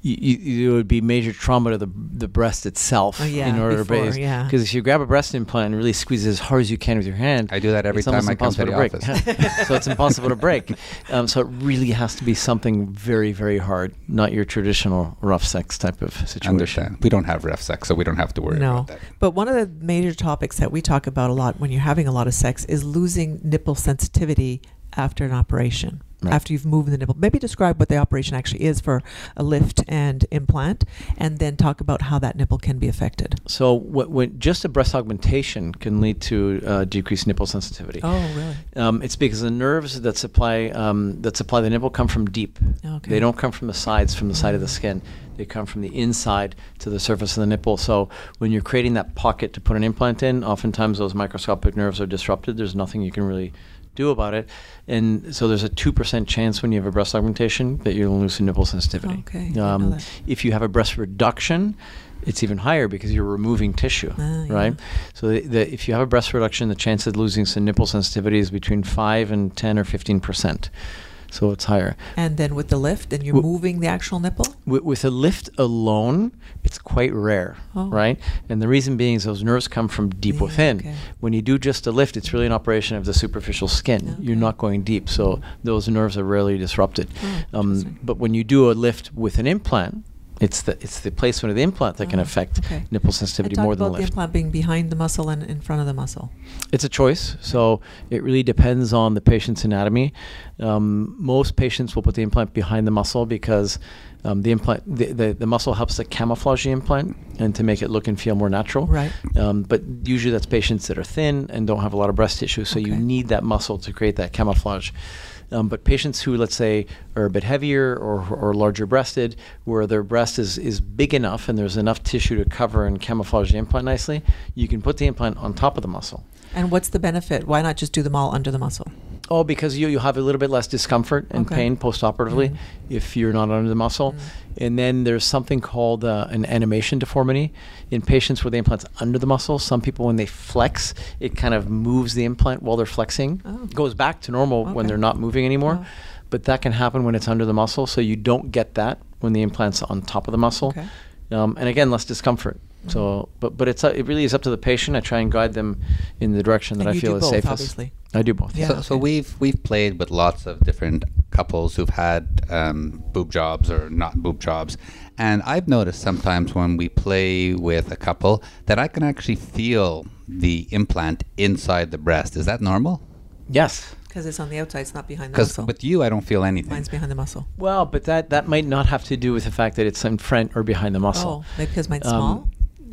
you, you, it would be major trauma to the the breast itself.
Oh, yeah,
in order
before,
to
yeah.
Because if you grab a breast implant and really squeeze it as hard as you can with your hand,
I do that every time
almost
I come to
impossible
the
break.
office. [laughs]
so it's impossible to break. Um, so it really has to be something very, very hard, not your traditional rough sex type of situation.
Understand? We don't have rough sex, so we don't have to worry
no.
about that.
But one of the major topics that we talk about a lot when you're having a lot of sex is losing nipple sensitivity after an operation.
Right.
after you've moved the nipple. Maybe describe what the operation actually is for a lift and implant, and then talk about how that nipple can be affected.
So wh- when just a breast augmentation can lead to uh, decreased nipple sensitivity.
Oh, really?
Um, it's because the nerves that supply um, that supply the nipple come from deep.
Okay.
They don't come from the sides, from the side of the skin. They come from the inside to the surface of the nipple. So when you're creating that pocket to put an implant in, oftentimes those microscopic nerves are disrupted. There's nothing you can really do about it, and so there's a two percent chance when you have a breast augmentation that you'll lose some nipple sensitivity.
Okay, I didn't know
Um, if you have a breast reduction, it's even higher because you're removing tissue,
Ah, yeah.
right? So the, the, if you have a breast reduction, the chance of losing some nipple sensitivity is between five and ten or fifteen percent. So it's higher.
And then with the lift, and you're
Wh-
moving the actual nipple.
With, with a lift alone, it's quite rare,
Oh.
right? And the reason being is those nerves come from deep
Yeah,
within.
okay.
When you do just a lift, it's really an operation of the superficial skin. You're not going deep, so those nerves are rarely disrupted.
Oh,
um, but when you do a lift with an implant, it's the it's the placement of the implant that can
Oh,
affect
okay.
nipple sensitivity more
about
than
the
lift.
implant being behind the muscle and in front of the muscle.
It's a choice, so it really depends on the patient's anatomy. Um, most patients will put the implant behind the muscle because um, the implant, the, the, the muscle helps to camouflage the implant and to make it look and feel more natural.
Right.
Um, but usually that's patients that are thin and don't have a lot of breast tissue, so you need that muscle to create that camouflage. Um, but patients who, let's say, are a bit heavier or, or larger breasted, where their breast is, is big enough and there's enough tissue to cover and camouflage the implant nicely, you can put the implant on top of the muscle.
And what's the benefit? Why not just do them all under the muscle?
Oh, because you you have a little bit less discomfort and
Okay.
pain post-operatively
Mhm.
if you're not under the muscle.
Mm.
And then there's something called uh, an animation deformity in patients where the implant's under the muscle. Some people, when they flex, it kind of moves the implant while they're flexing.
Oh.
Goes back to normal when they're not moving anymore.
Oh.
But that can happen when it's under the muscle, so you don't get that when the implant's on top of the muscle.
Okay.
Um, and again, less discomfort. So, but but it's uh, it really is up to the patient. I try and guide them in the direction that
And
I feel is
both,
safest.
obviously.
I do both.
Yeah.
So, so we've we've played with lots of different couples who've had um, boob jobs or not boob jobs, and I've noticed sometimes when we play with a couple that I can actually feel the implant inside the breast. Is that normal?
Yes.
Because it's on the outside, it's not behind the
Because
muscle.
with you, I don't feel anything.
Mine's behind the muscle.
Well, but that that might not have to do with the fact that it's in front or behind the muscle.
Oh, maybe because mine's
Um,
small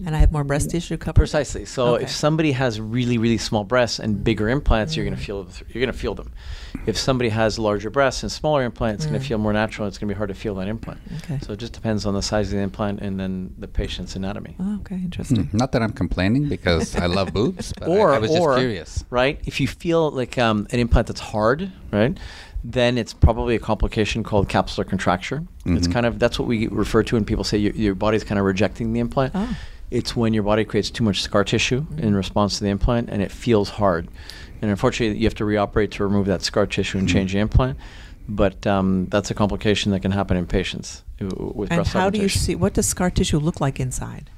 and I have more breast tissue covered.
Precisely. So
Okay.
if somebody has really really small breasts and bigger implants, you're going
Mm.
to feel you're going to feel them. If somebody has larger breasts and smaller implants, it's going
Mm.
to feel more natural. It's going to be hard to feel that implant.
Okay.
So it just depends on the size of the implant and then the patient's anatomy.
Oh, okay, interesting.
Hmm, Not that I'm complaining because I love [laughs] boobs, but I-
or
I, was
or
just curious.
right? If you feel like um, an implant that's hard, right, then it's probably a complication called capsular contracture. It's
Mhm.
kind of that's what we refer to when people say your, your body's kind of rejecting the implant.
Oh.
It's when your body creates too much scar tissue in response to the implant, and it feels hard. And unfortunately, you have to reoperate to remove that scar tissue and
Mhm.
change the implant. But um, that's a complication that can happen in patients who- with
And
breast
how do you see, what does scar tissue look like inside?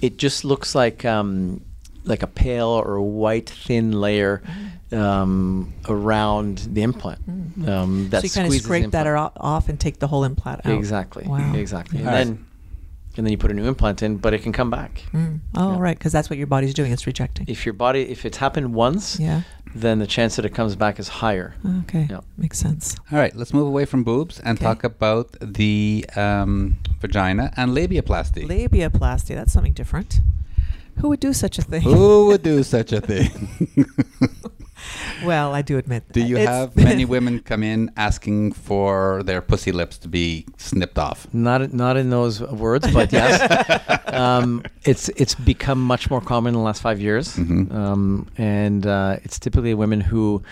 it just looks like um, like a pale or white thin layer um, around the implant. Um, that
so you kind of
squeezes
scrape that
implant.
off and take the whole implant out.
Exactly.
Wow.
Exactly. And
All right.
then and then you put a new implant in, but it can come back.
Mm. Oh,
Yeah.
right, because that's what your body's doing. It's rejecting.
If your body, if it's happened once,
yeah.
then the chance that it comes back is higher.
Okay.
Yeah.
Makes sense.
All right, let's move away from boobs and
Okay.
talk about the um, vagina and labiaplasty.
Labiaplasty. That's something different. Who would do such a thing?
Who would do [laughs] such a thing? [laughs]
well, I do admit.
do you
it's-
have many [laughs] women come in asking for their pussy lips to be snipped off?
Not not in those words, but yes, [laughs] um, it's it's become much more common in the last five years,
Mhm.
um, and uh, it's typically women who,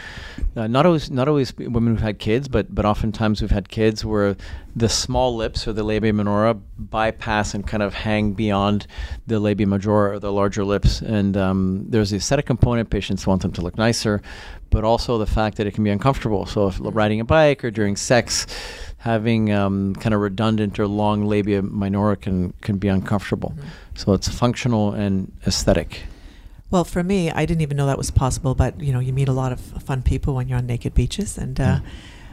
uh, not always not always women who've had kids, but but oftentimes who've had kids where the small lips or the labia minora bypass and kind of hang beyond the labia majora or the larger lips, and um, there's the aesthetic component. Patients want them to look nicer, but also the fact that it can be uncomfortable. So if riding a bike or during sex having um, kind of redundant or long labia minora can, can be uncomfortable.
Mm-hmm.
So it's functional and aesthetic.
Well, for me, I didn't even know that was possible. But you know, you meet a lot of fun people when you're on naked beaches, and uh,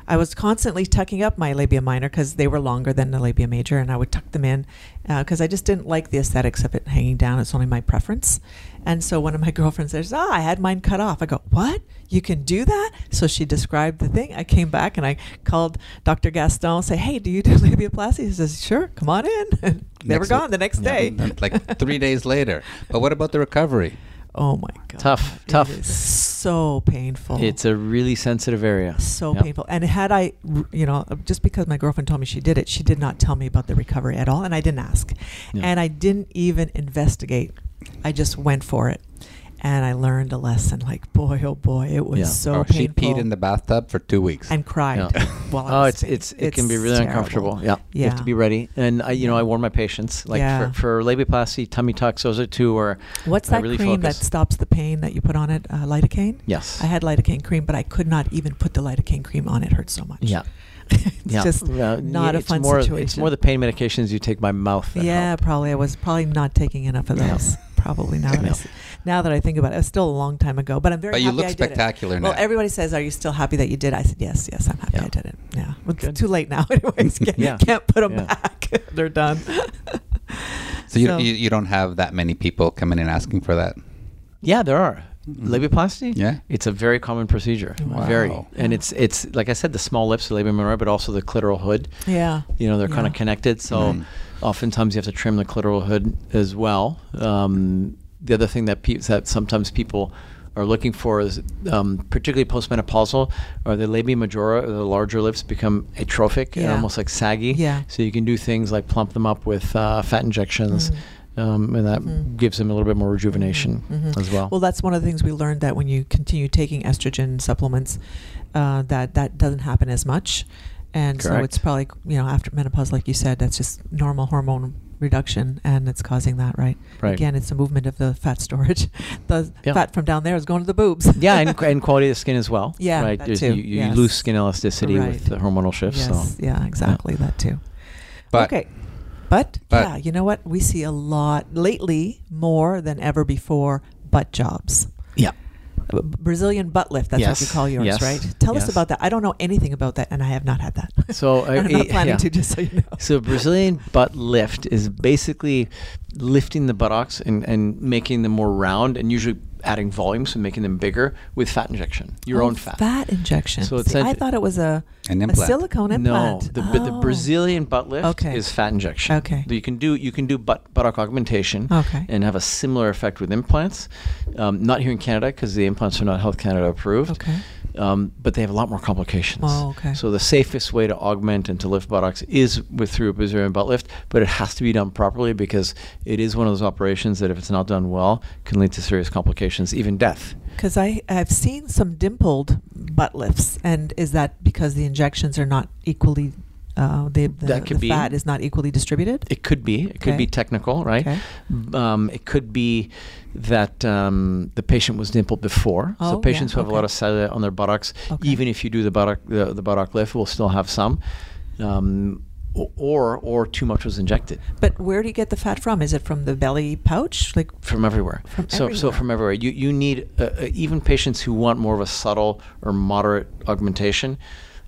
I was constantly tucking up my labia minor because they were longer than the labia major, and I would tuck them in because I just didn't like the aesthetics of it hanging down. It's only my preference. And so one of my [laughs] girlfriends says, "Ah, I had mine cut off." I go, "What? You can do that?" So she described the thing. I came back and I called Dr. Gaston. Say, "Hey, do you do [laughs] labiaplasty?" He says, "Sure, come on in." [laughs] they were
Next-
gone the next day.
like three days later. But what about the recovery?
Oh my god,
Tough,
It
tough.
so painful.
It's a really sensitive area.
so
Yep.
painful. And had I, you know, uh, just because my girlfriend told me she did it, she did not tell me about the recovery at all, and I didn't ask,
Yeah.
and I didn't even investigate. I just went for it, and I learned a lesson. Like boy, oh boy, it was
Yeah.
so
oh, she
painful.
peed in the bathtub for two weeks.
and cried.
Yeah. [laughs]
While I
Oh,
was
it's it's it can be really
terrible.
uncomfortable. Yeah. You have to be ready. And I, you know, I warn my patients like
Yeah.
for, for labiaplasty, tummy tucks, those are two Or
What's that
really
cream
focus.
that stops the pain that you put on it? Uh, lidocaine.
Yes.
I had lidocaine cream, but I could not even put the lidocaine cream on. It hurt so much.
Yeah. [laughs]
it's
yeah.
just
Yeah,
not a
it's
fun
more,
situation.
It's more the pain medications you take by mouth.
Yeah,
help.
probably. I was probably not taking enough of
Yeah.
those. Probably not. that, I
Yeah.
s- now that I think about it. It's still a long time ago, but I'm very
But you
happy
look
I did it.
spectacular
Well, everybody says, "Are you still happy that you did?" I said, "Yes, yes, I'm happy
Yeah.
I did it." Yeah, Well, it's
Good.
too late now. [laughs] Anyways, can't,
Yeah.
can't put them
Yeah.
back. [laughs] They're done. [laughs]
So you,
So-
you you don't have that many people coming in asking for that.
Yeah, there are.
Mm-hmm.
Labiaplasty?
Yeah.
It's a very common procedure.
Wow.
Very. And it's it's like I said, the small lips, the labia minora, but also the clitoral hood.
yeah.
You know, they're kind of connected. So
Mm.
oftentimes you have to trim the clitoral hood as well. Um, the other thing that pe- that sometimes people are looking for is, um, particularly postmenopausal, or the labia majora, or the larger lips become atrophic and almost like saggy.
Yeah.
So you can do things like plump them up with uh, fat injections,
Mhm.
um, and that
Mhm.
gives them a little bit more rejuvenation
Mhm.
as well.
Well, that's one of the things we learned that when you continue taking estrogen supplements, uh, that that doesn't happen as much, and so it's probably you know after menopause, like you said, that's just normal hormone reduction, and it's causing that, right?
Right.
Again, it's the movement of the fat storage. [laughs] the
Yeah.
fat from down there is going to the boobs. [laughs]
yeah, and, [laughs] and quality of the skin as well.
Yeah,
right.
that
There's-
too,
You, you
yes.
lose skin elasticity
Right.
with the hormonal shifts.
yes,
So
yeah, exactly that too.
But
okay. But,
But-
yeah, you know what? We see a lot lately, more than ever before, butt jobs.
yeah.
Brazilian butt lift. That's what you call yours,
yes,
right? Tell us about that. I don't know anything about that, and I have not had that. [laughs]
So, [laughs] uh,
I'm not
eh,
planning
yeah.
to, just so you know.
So Brazilian butt lift is basically lifting the buttocks and, and making them more round and usually adding volume, so making them bigger with fat injection, your
Oh,
own fat.
Fat injection.
So it's
See, I thought it was a,
An
a
implant.
silicone implant.
No, the, but the
Oh.
Brazilian butt lift
Okay.
is fat injection.
Okay.
You can do you can do butt, buttock augmentation
Okay.
and have a similar effect with implants. Um, not here in Canada because the implants are not Health Canada approved.
Okay.
Um, but they have a lot more complications.
Oh, okay.
So the safest way to augment and to lift buttocks is with through a Brazilian butt lift, but it has to be done properly because it is one of those operations that if it's not done well can lead to serious complications, even death.
Because I I've seen some dimpled butt lifts, and is that because the injections are not equally, uh, the the,
That could
the
be.
fat is not equally distributed?
It could be. It could be technical, right?
Okay.
Um, it could be that um, the patient was dimpled before.
Oh,
so
yeah,
patients who have a lot of cellulite on their buttocks,
Okay.
even if you do the buttock the, the buttock lift, will still have some. Um, or or too much was injected
But where do you get the fat from? Is it from the belly pouch? Like
from everywhere.
From
so so from everywhere. You you need uh, uh, even patients who want more of a subtle or moderate augmentation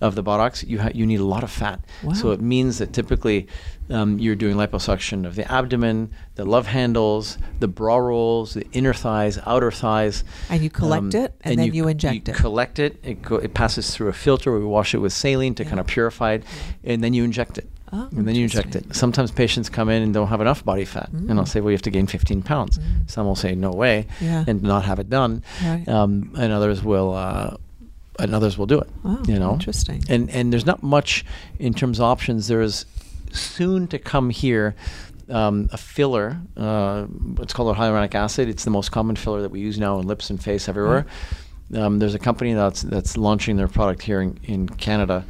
of the buttocks. You ha- you need a lot of fat.
Wow.
So it means that typically um, you're doing liposuction of the abdomen, the love handles, the bra rolls, the inner thighs, outer thighs.
And you collect it, and then you
c-
inject it.
collect it. It, go, it passes through a filter. We wash it with saline to
Yeah.
kind of purify it, and then you inject it.
Oh,
and then you inject it. Sometimes patients come in and don't have enough body fat, and I'll
Mm.
say, "Well, you have to gain 15 pounds."
Mm.
Some will say, "No way,"
Yeah.
and not have it done.
Right.
Um, and others will, uh, and others will do it.
Oh,
you know,
interesting.
And and there's not much in terms of options. There is soon to come here. Um, a filler, uh, it's called hyaluronic acid. It's the most common filler that we use now in lips and face everywhere. Um, there's a company that's that's launching their product here in, in Canada,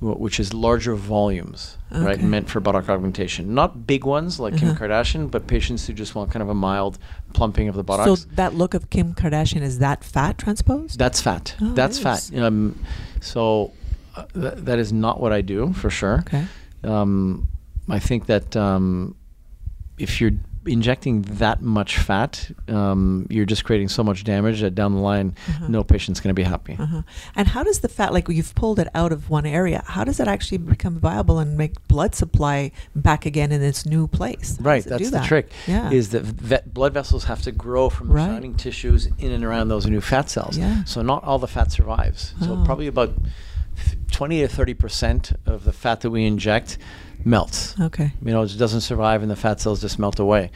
which is larger volumes, right, meant for buttock augmentation. Not big ones like Kim
Uh-huh.
Kardashian, but patients who just want kind of a mild plumping of the buttocks.
So that look of Kim Kardashian is that fat transposed?
That's fat.
Oh,
That's fat. Um, so uh, th- that is not what I do for sure.
okay.
Um, I think that um, if you're injecting that much fat, um, you're just creating so much damage that down the line,
Uh-huh.
no patient's going to be happy.
Uh-huh. And how does the fat, like you've pulled it out of one area, how does it actually become viable and make blood supply back again in its new place? How
Right, that's the
that?
trick.
Yeah.
Is that blood vessels have to grow from the
Right.
surrounding tissues in and around those new fat cells.
Yeah.
So not all the fat survives. So
Oh.
probably about 20 to 30 percent of the fat that we inject melts.
okay.
You know, it doesn't survive, and the fat cells just melt away.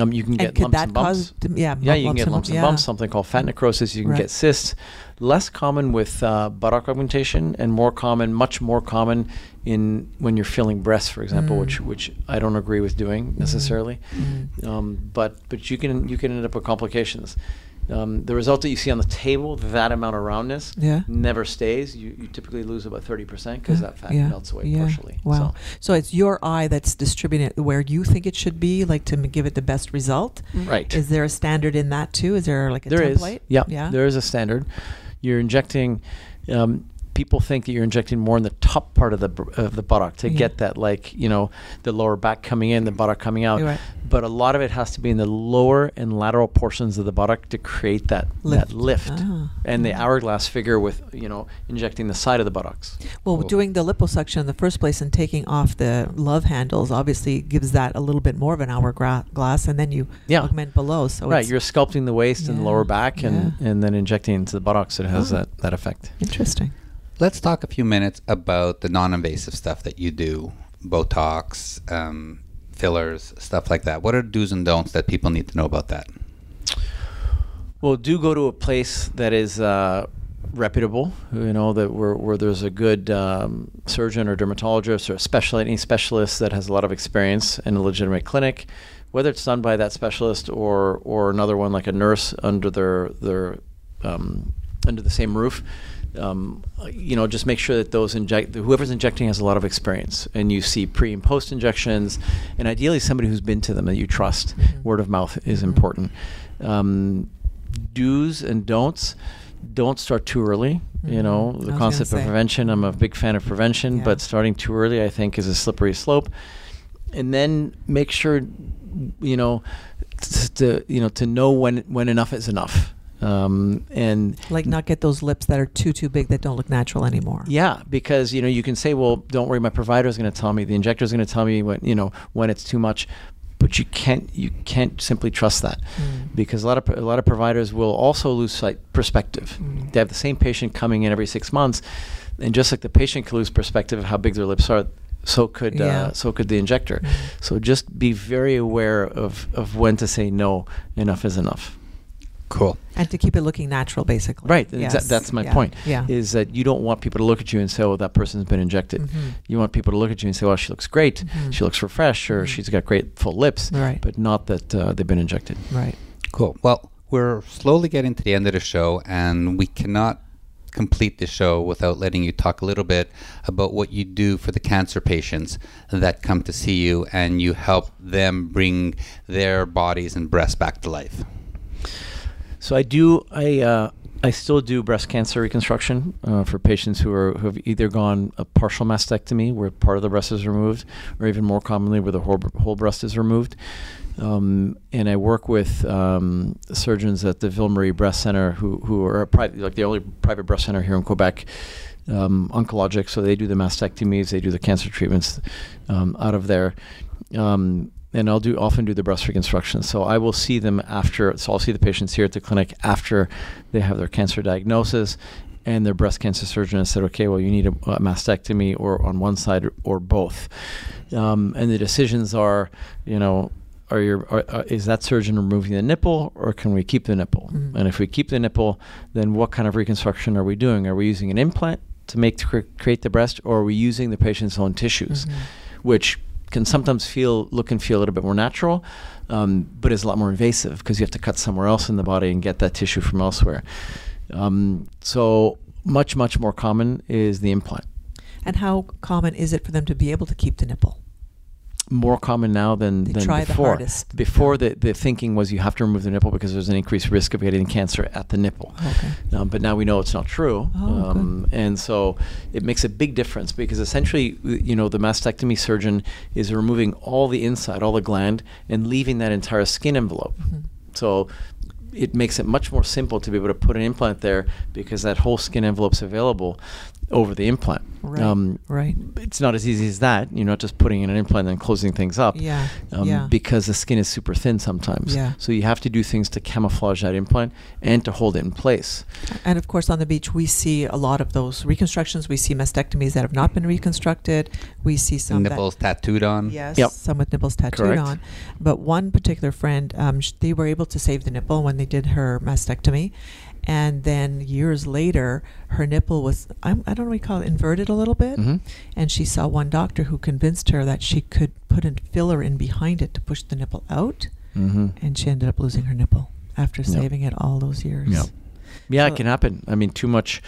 Um, you can get lumps and bumps.
cause yeah,
yeah, you can get lumps and
yeah.
bumps. Something called fat necrosis. You can
Right.
get cysts. Less common with uh, buttock augmentation, and more common, much more common in when you're filling breasts, for example,
Mm.
which which I don't agree with doing necessarily.
Mm.
Um, but but you can you can end up with complications. Um, the result that you see on the table, that amount of roundness,
Yeah.
never stays. You, you typically lose about thirty percent because
Yeah,
that fat
yeah,
melts away
yeah.
partially.
Wow.
So-
So. it's your eye that's distributing it where you think it should be, like to give it the best result.
Right.
Is there a standard in that too? Is there like a
There is.
template?
Yeah,
Yeah.
There is a standard. You're injecting. Um, people think that you're injecting more in the top part of the of the buttock to
Yeah.
get that like you know the lower back coming in, the buttock coming out.
Right.
But a lot of it has to be in the lower and lateral portions of the buttock to create that
Lift.
that lift.
Ah.
And the hourglass figure with you know injecting the side of the buttocks.
Well,
Cool.
doing the liposuction in the first place and taking off the love handles obviously gives that a little bit more of an hourglass, and then you
Yeah.
augment below. So
right,
it's
you're sculpting the waist and lower back, and
yeah.
and then injecting into the buttocks. It has
Ah.
that that effect.
interesting.
Let's talk a few minutes about the non-invasive stuff that you do, Botox, um, fillers, stuff like that. What are do's and don'ts that people need to know about that?
Well, do go to a place that is uh, reputable. You know that where, where there's a good um, surgeon or dermatologist or special any specialist that has a lot of experience in a legitimate clinic, whether it's done by that specialist or or another one like a nurse under their their um, under the same roof. Um, you know, just make sure that those inject whoever's injecting has a lot of experience, and you see pre and post injections, and ideally somebody who's been to them that you trust.
Mhm.
Word of mouth is
Mhm.
important. Um, do's and don'ts. Don't start too early. You
Mhm.
know, the concept of prevention. I'm a big fan of prevention,
Yeah.
but starting too early, I think, is a slippery slope. And then make sure, you know, t- to you know to know when when enough is enough. Um, and
Like not get those lips that are too too big that don't look natural anymore.
yeah, because you know you can say, well, don't worry, my provider is going to tell me, the injector is going to tell me when you know when it's too much, but you can't you can't simply trust that
Mm.
because a lot of a lot of providers will also lose sight perspective.
Mm.
They have the same patient coming in every six months, and just like the patient can lose perspective of how big their lips are, so could
Yeah.
uh, so could the injector.
Mm.
So just be very aware of of when to say no. Enough is enough.
Cool.
And to keep it looking natural, basically.
Right. exa-
Yes.
that's my
Yeah.
point.
Yeah.
Is that you don't want people to look at you and say, "Oh, that person's been injected."
Mhm.
You want people to look at you and say, "Well, she looks great.
Mhm.
She looks refreshed, or
Mhm.
she's got great full lips."
Right.
But not that uh, they've been injected.
Right.
Cool. Well, we're slowly getting to the end of the show, and we cannot complete the show without letting you talk a little bit about what you do for the cancer patients that come to see you and you help them bring their bodies and breasts back to life.
So I do. I uh, I still do breast cancer reconstruction uh, for patients who are who have either gone a partial mastectomy, where part of the breast is removed, or even more commonly, where the whole, whole breast is removed. Um, and I work with um, surgeons at the Ville Marie Breast Center, who who are like the only private breast center here in Quebec. Um, oncologic, so they do the mastectomies, they do the cancer treatments um, out of there. Um, and I'll do often do the breast reconstruction. So I will see them after. So I'll see the patients here at the clinic after they have their cancer diagnosis, and their breast cancer surgeon has said, okay, well you need a, a mastectomy or on one side or, or both. Um, and the decisions are, you know. Are your are, are, is that surgeon removing the nipple or can we keep the nipple?
Mhm.
And if we keep the nipple, then what kind of reconstruction are we doing? Are we using an implant to make to cre- create the breast, or are we using the patient's own tissues?
Mhm.
which can sometimes feel look and feel a little bit more natural, um, but is a lot more invasive because you have to cut somewhere else in the body and get that tissue from elsewhere. Um, so much much more common is the implant.
And how common is it for them to be able to keep the nipple?
More common now than,
They
than
try the
before.
hardest.
Before the, the thinking was you have to remove the nipple because there's an increased risk of getting cancer at the nipple.
Okay.
Um, but now we know it's not true,
Oh,
um, and so it makes a big difference because essentially, you know, the mastectomy surgeon is removing all the inside, all the gland, and leaving that entire skin envelope.
Mm-hmm.
So it makes it much more simple to be able to put an implant there because that whole skin envelope's available over the implant. Um,
Right, right.
It's not as easy as that. You're not just putting in an implant and closing things up.
Yeah,
Um,
yeah.
Because the skin is super thin sometimes.
Yeah.
So you have to do things to camouflage that implant and to hold it in place.
And of course, on the beach, we see a lot of those reconstructions. We see mastectomies that have not been reconstructed. We see some that-
Nipples tattooed on.
Yes,
Yep.
some with nipples tattooed
Correct.
on. But one particular friend, um, sh- they were able to save the nipple when they did her mastectomy. And then years later, her nipple was, I'm, I don't know what you call it, inverted a little bit.
Mhm.
And she saw one doctor who convinced her that she could put a filler in behind it to push the nipple out.
Mm-hmm.
And she ended up losing her nipple after
Yep.
saving it all those years.
Yeah. Yeah,
So-
it can happen. I mean, too much,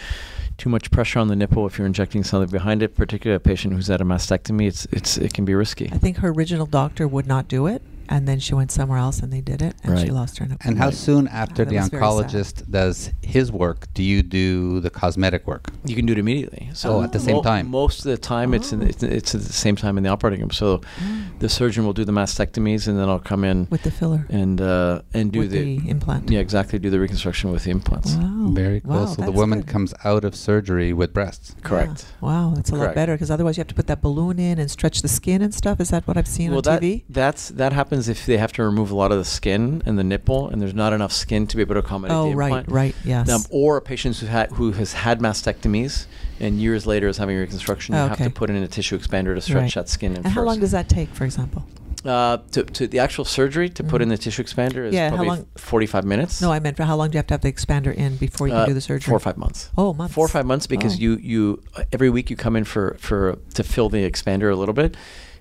too much pressure on the nipple if you're injecting something behind it, particularly a patient who's had a mastectomy. It's it's it can be risky.
I think her original doctor would not do it. And then she went somewhere else and they did it. And she lost her nipple.
And how soon after
that
the
was very
oncologist does his work do you do the cosmetic work?
You can do it immediately. So
Oh, at the same time.
Most of the time, it's, in,
Oh.
it's it's at the same time in the operating room. So the surgeon will do the mastectomies, and then I'll come in
With the filler.
and uh, and do
with the, implant.
yeah exactly do the reconstruction with the implants.
Wow.
Very cool.
Wow,
so the woman
good.
comes out of surgery with breasts.
Correct.
Yeah. Wow, that's a lot better because otherwise you have to put that balloon in and stretch the skin and stuff. Is that what I've seen
well,
on
that,
TV?
that's that happens if they have to remove a lot of the skin and the nipple, and there's not enough skin to be able to accommodate
Oh,
the
right,
implant.
right, yes.
Um, or a patient who, had, who has had mastectomies and years later is having reconstruction, you have to put in a tissue expander to stretch
Right.
that skin in
and how long does that take, for example?
Uh, to, to the actual surgery to put
Mhm.
in the tissue expander is
Yeah, how
probably
long-
45 minutes.
No, I meant for how long do you have to have the expander in before you
Uh,
can do the surgery?
Four or five months.
Oh, months.
Four or five months because
Oh.
you you every week you come in for for to fill the expander a little bit,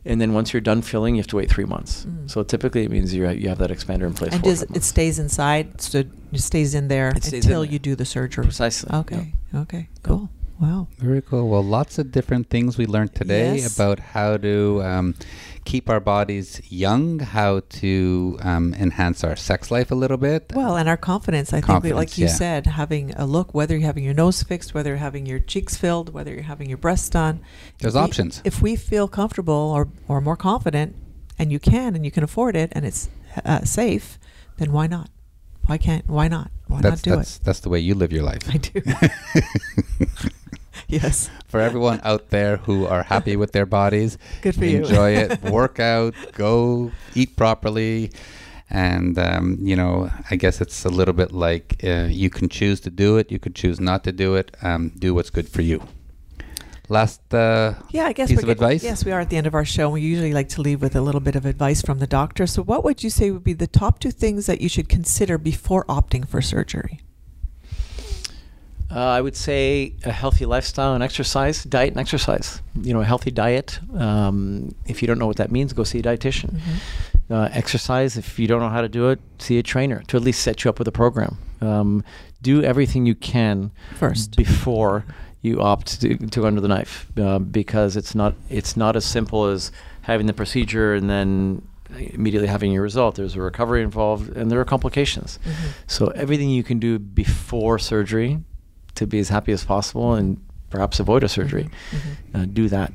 and then once you're done filling, you have to wait three months.
Mm.
So typically it means you you have that expander in place.
And does it
months.
stays inside? So it stays in there
It stays in
until
there.
you do the surgery.
Precisely, yeah.
Okay. Okay. Cool. Wow.
Very cool. Well, lots of different things we learned today
Yes.
about how to um, keep our bodies young, how to um, enhance our sex life a little bit.
Well, and our confidence. I think, we, like you
yeah.
said, having a look, whether you're having your nose fixed, whether you're having your cheeks filled, whether you're having your breasts done.
There's
if we-
options.
If we feel comfortable or, or more confident, and you can, and you can afford it, and it's uh, safe, then why not? Why can't? Why not? Why
that's
not do
that's
it?
that's the way you live your life.
I do. [laughs] [laughs] yes. [laughs]
For everyone out there who are happy with their bodies, [laughs]
Good for you.
enjoy it, [laughs] work out, go eat properly. And, um, you know, I guess it's a little bit like uh, you can choose to do it, you could choose not to do it. Um, do what's good for you. Last uh,
Yeah, I guess
piece of advice?
Yes, we are at the end of our show. And We usually like to leave with a little bit of advice from the doctor. So, what would you say would be the top two things that you should consider before opting for surgery?
Uh, I would say a healthy lifestyle and exercise, diet and exercise. You know, a healthy diet. Um, if you don't know what that means, go see a dietitian.
Mm-hmm.
Uh, exercise. If you don't know how to do it, see a trainer to at least set you up with a program. Um, do everything you can
First.
before you opt to, to go under the knife, uh, because it's not it's not as simple as having the procedure and then immediately having your result. There's a recovery involved, and there are complications.
Mhm.
So everything you can do before surgery to be as happy as possible and perhaps avoid a surgery,
Mhm.
uh, do that.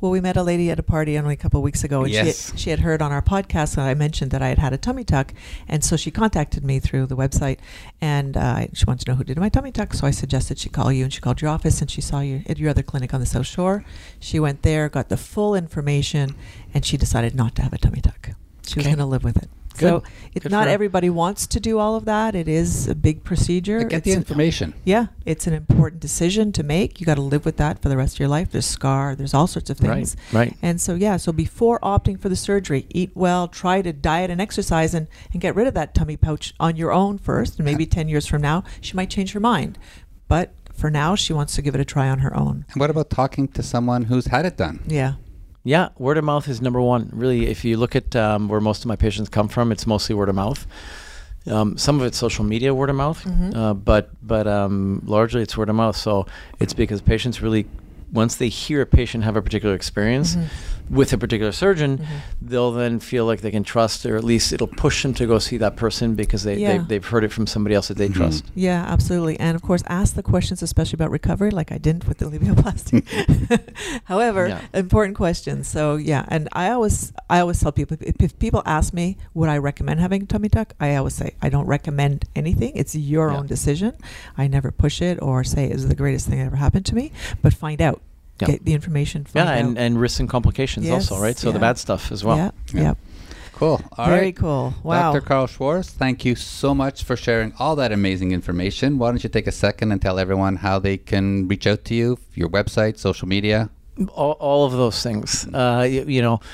Well, we met a lady at a party only a couple of weeks ago, and
Yes.
she, had, she had heard on our podcast that I mentioned that I had had a tummy tuck, and so she contacted me through the website, and uh, she wanted to know who did my tummy tuck. So I suggested she call you, and she called your office, and she saw you at your other clinic on the South Shore. She went there, got the full information, and she decided not to have a tummy tuck. She was
Okay.
going to live with it. So
Good.
it,
Good
not everybody wants to do all of that. It is a big procedure.
get the
It's an-
information.
yeah, it's an important decision to make. You got to live with that for the rest of your life. There's scar. There's all sorts of things.
Right, right.
And so yeah, so before opting for the surgery, eat well, try to diet and exercise, and and get rid of that tummy pouch on your own first. And maybe ten years from now, she might change her mind. But for now, she wants to give it a try on her own.
And what about talking to someone who's had it done?
Yeah.
Yeah, word of mouth is number one. Really, if you look at um, where most of my patients come from, it's mostly word of mouth. Um, some of it's social media word of mouth,
Mhm.
uh, but but um, largely it's word of mouth. So it's because patients really, once they hear a patient have a particular experience,
Mhm.
With a particular surgeon,
Mm-hmm.
they'll then feel like they can trust, or at least it'll push them to go see that person because they,
Yeah.
they they've heard it from somebody else that they
Mhm.
trust.
Yeah, absolutely. And of course, ask the questions, especially about recovery, like I didn't with the [laughs] labiaplasty. [laughs] However,
Yeah.
important questions. So yeah, and I always, I always tell people if, if people ask me would I recommend having a tummy tuck, I always say I don't recommend anything. It's your
Yeah.
own decision. I never push it or say it's the greatest thing that ever happened to me. But find out,
Yeah.
get the information. Find
Yeah, and,
out.
and risks and complications also, right? So the bad stuff as well.
yeah,
Yeah.
yeah.
Cool. All
Very
right.
cool. Wow.
Dr. Karl Schwartz, thank you so much for sharing all that amazing information. Why don't you take a second and tell everyone how they can reach out to you, your website, social media?
all, all of those things. Uh, you, you know, y-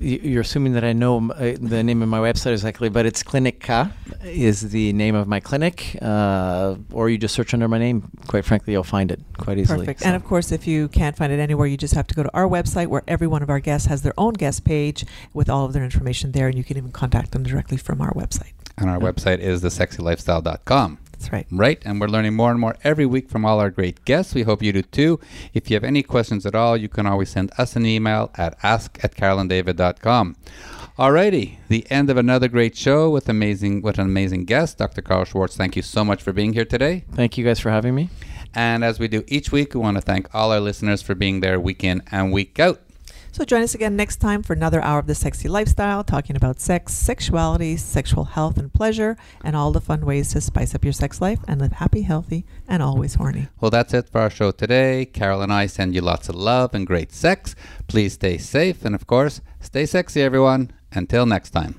you're assuming that I know uh, the name of my website exactly, but it's Clinique K is the name of my clinic, uh, or you just search under my name. Quite frankly, you'll find it quite easily.
Perfect.
So-
And of course, if you can't find it anywhere, you just have to go to our website where every one of our guests has their own guest page with all of their information there, and you can even contact them directly from our website.
And our
Yeah.
website is thesexylifestyle.com.
That's right.
Right, and we're learning more and more every week from all our great guests. We hope you do too. If you have any questions at all, you can always send us an email at ask at carolandavid.com. Alrighty, the end of another great show with amazing with an amazing guest, Dr. Karl Schwartz. Thank you so much for being here today.
Thank you guys for having me.
And as we do each week, we want to thank all our listeners for being there week in and week out.
So join us again next time for another hour of the sexy lifestyle, talking about sex, sexuality, sexual health and pleasure, and all the fun ways to spice up your sex life and live happy, healthy, and always horny.
Well, that's it for our show today. Carol and I send you lots of love and great sex. Please stay safe and, of course, stay sexy, everyone. Until next time.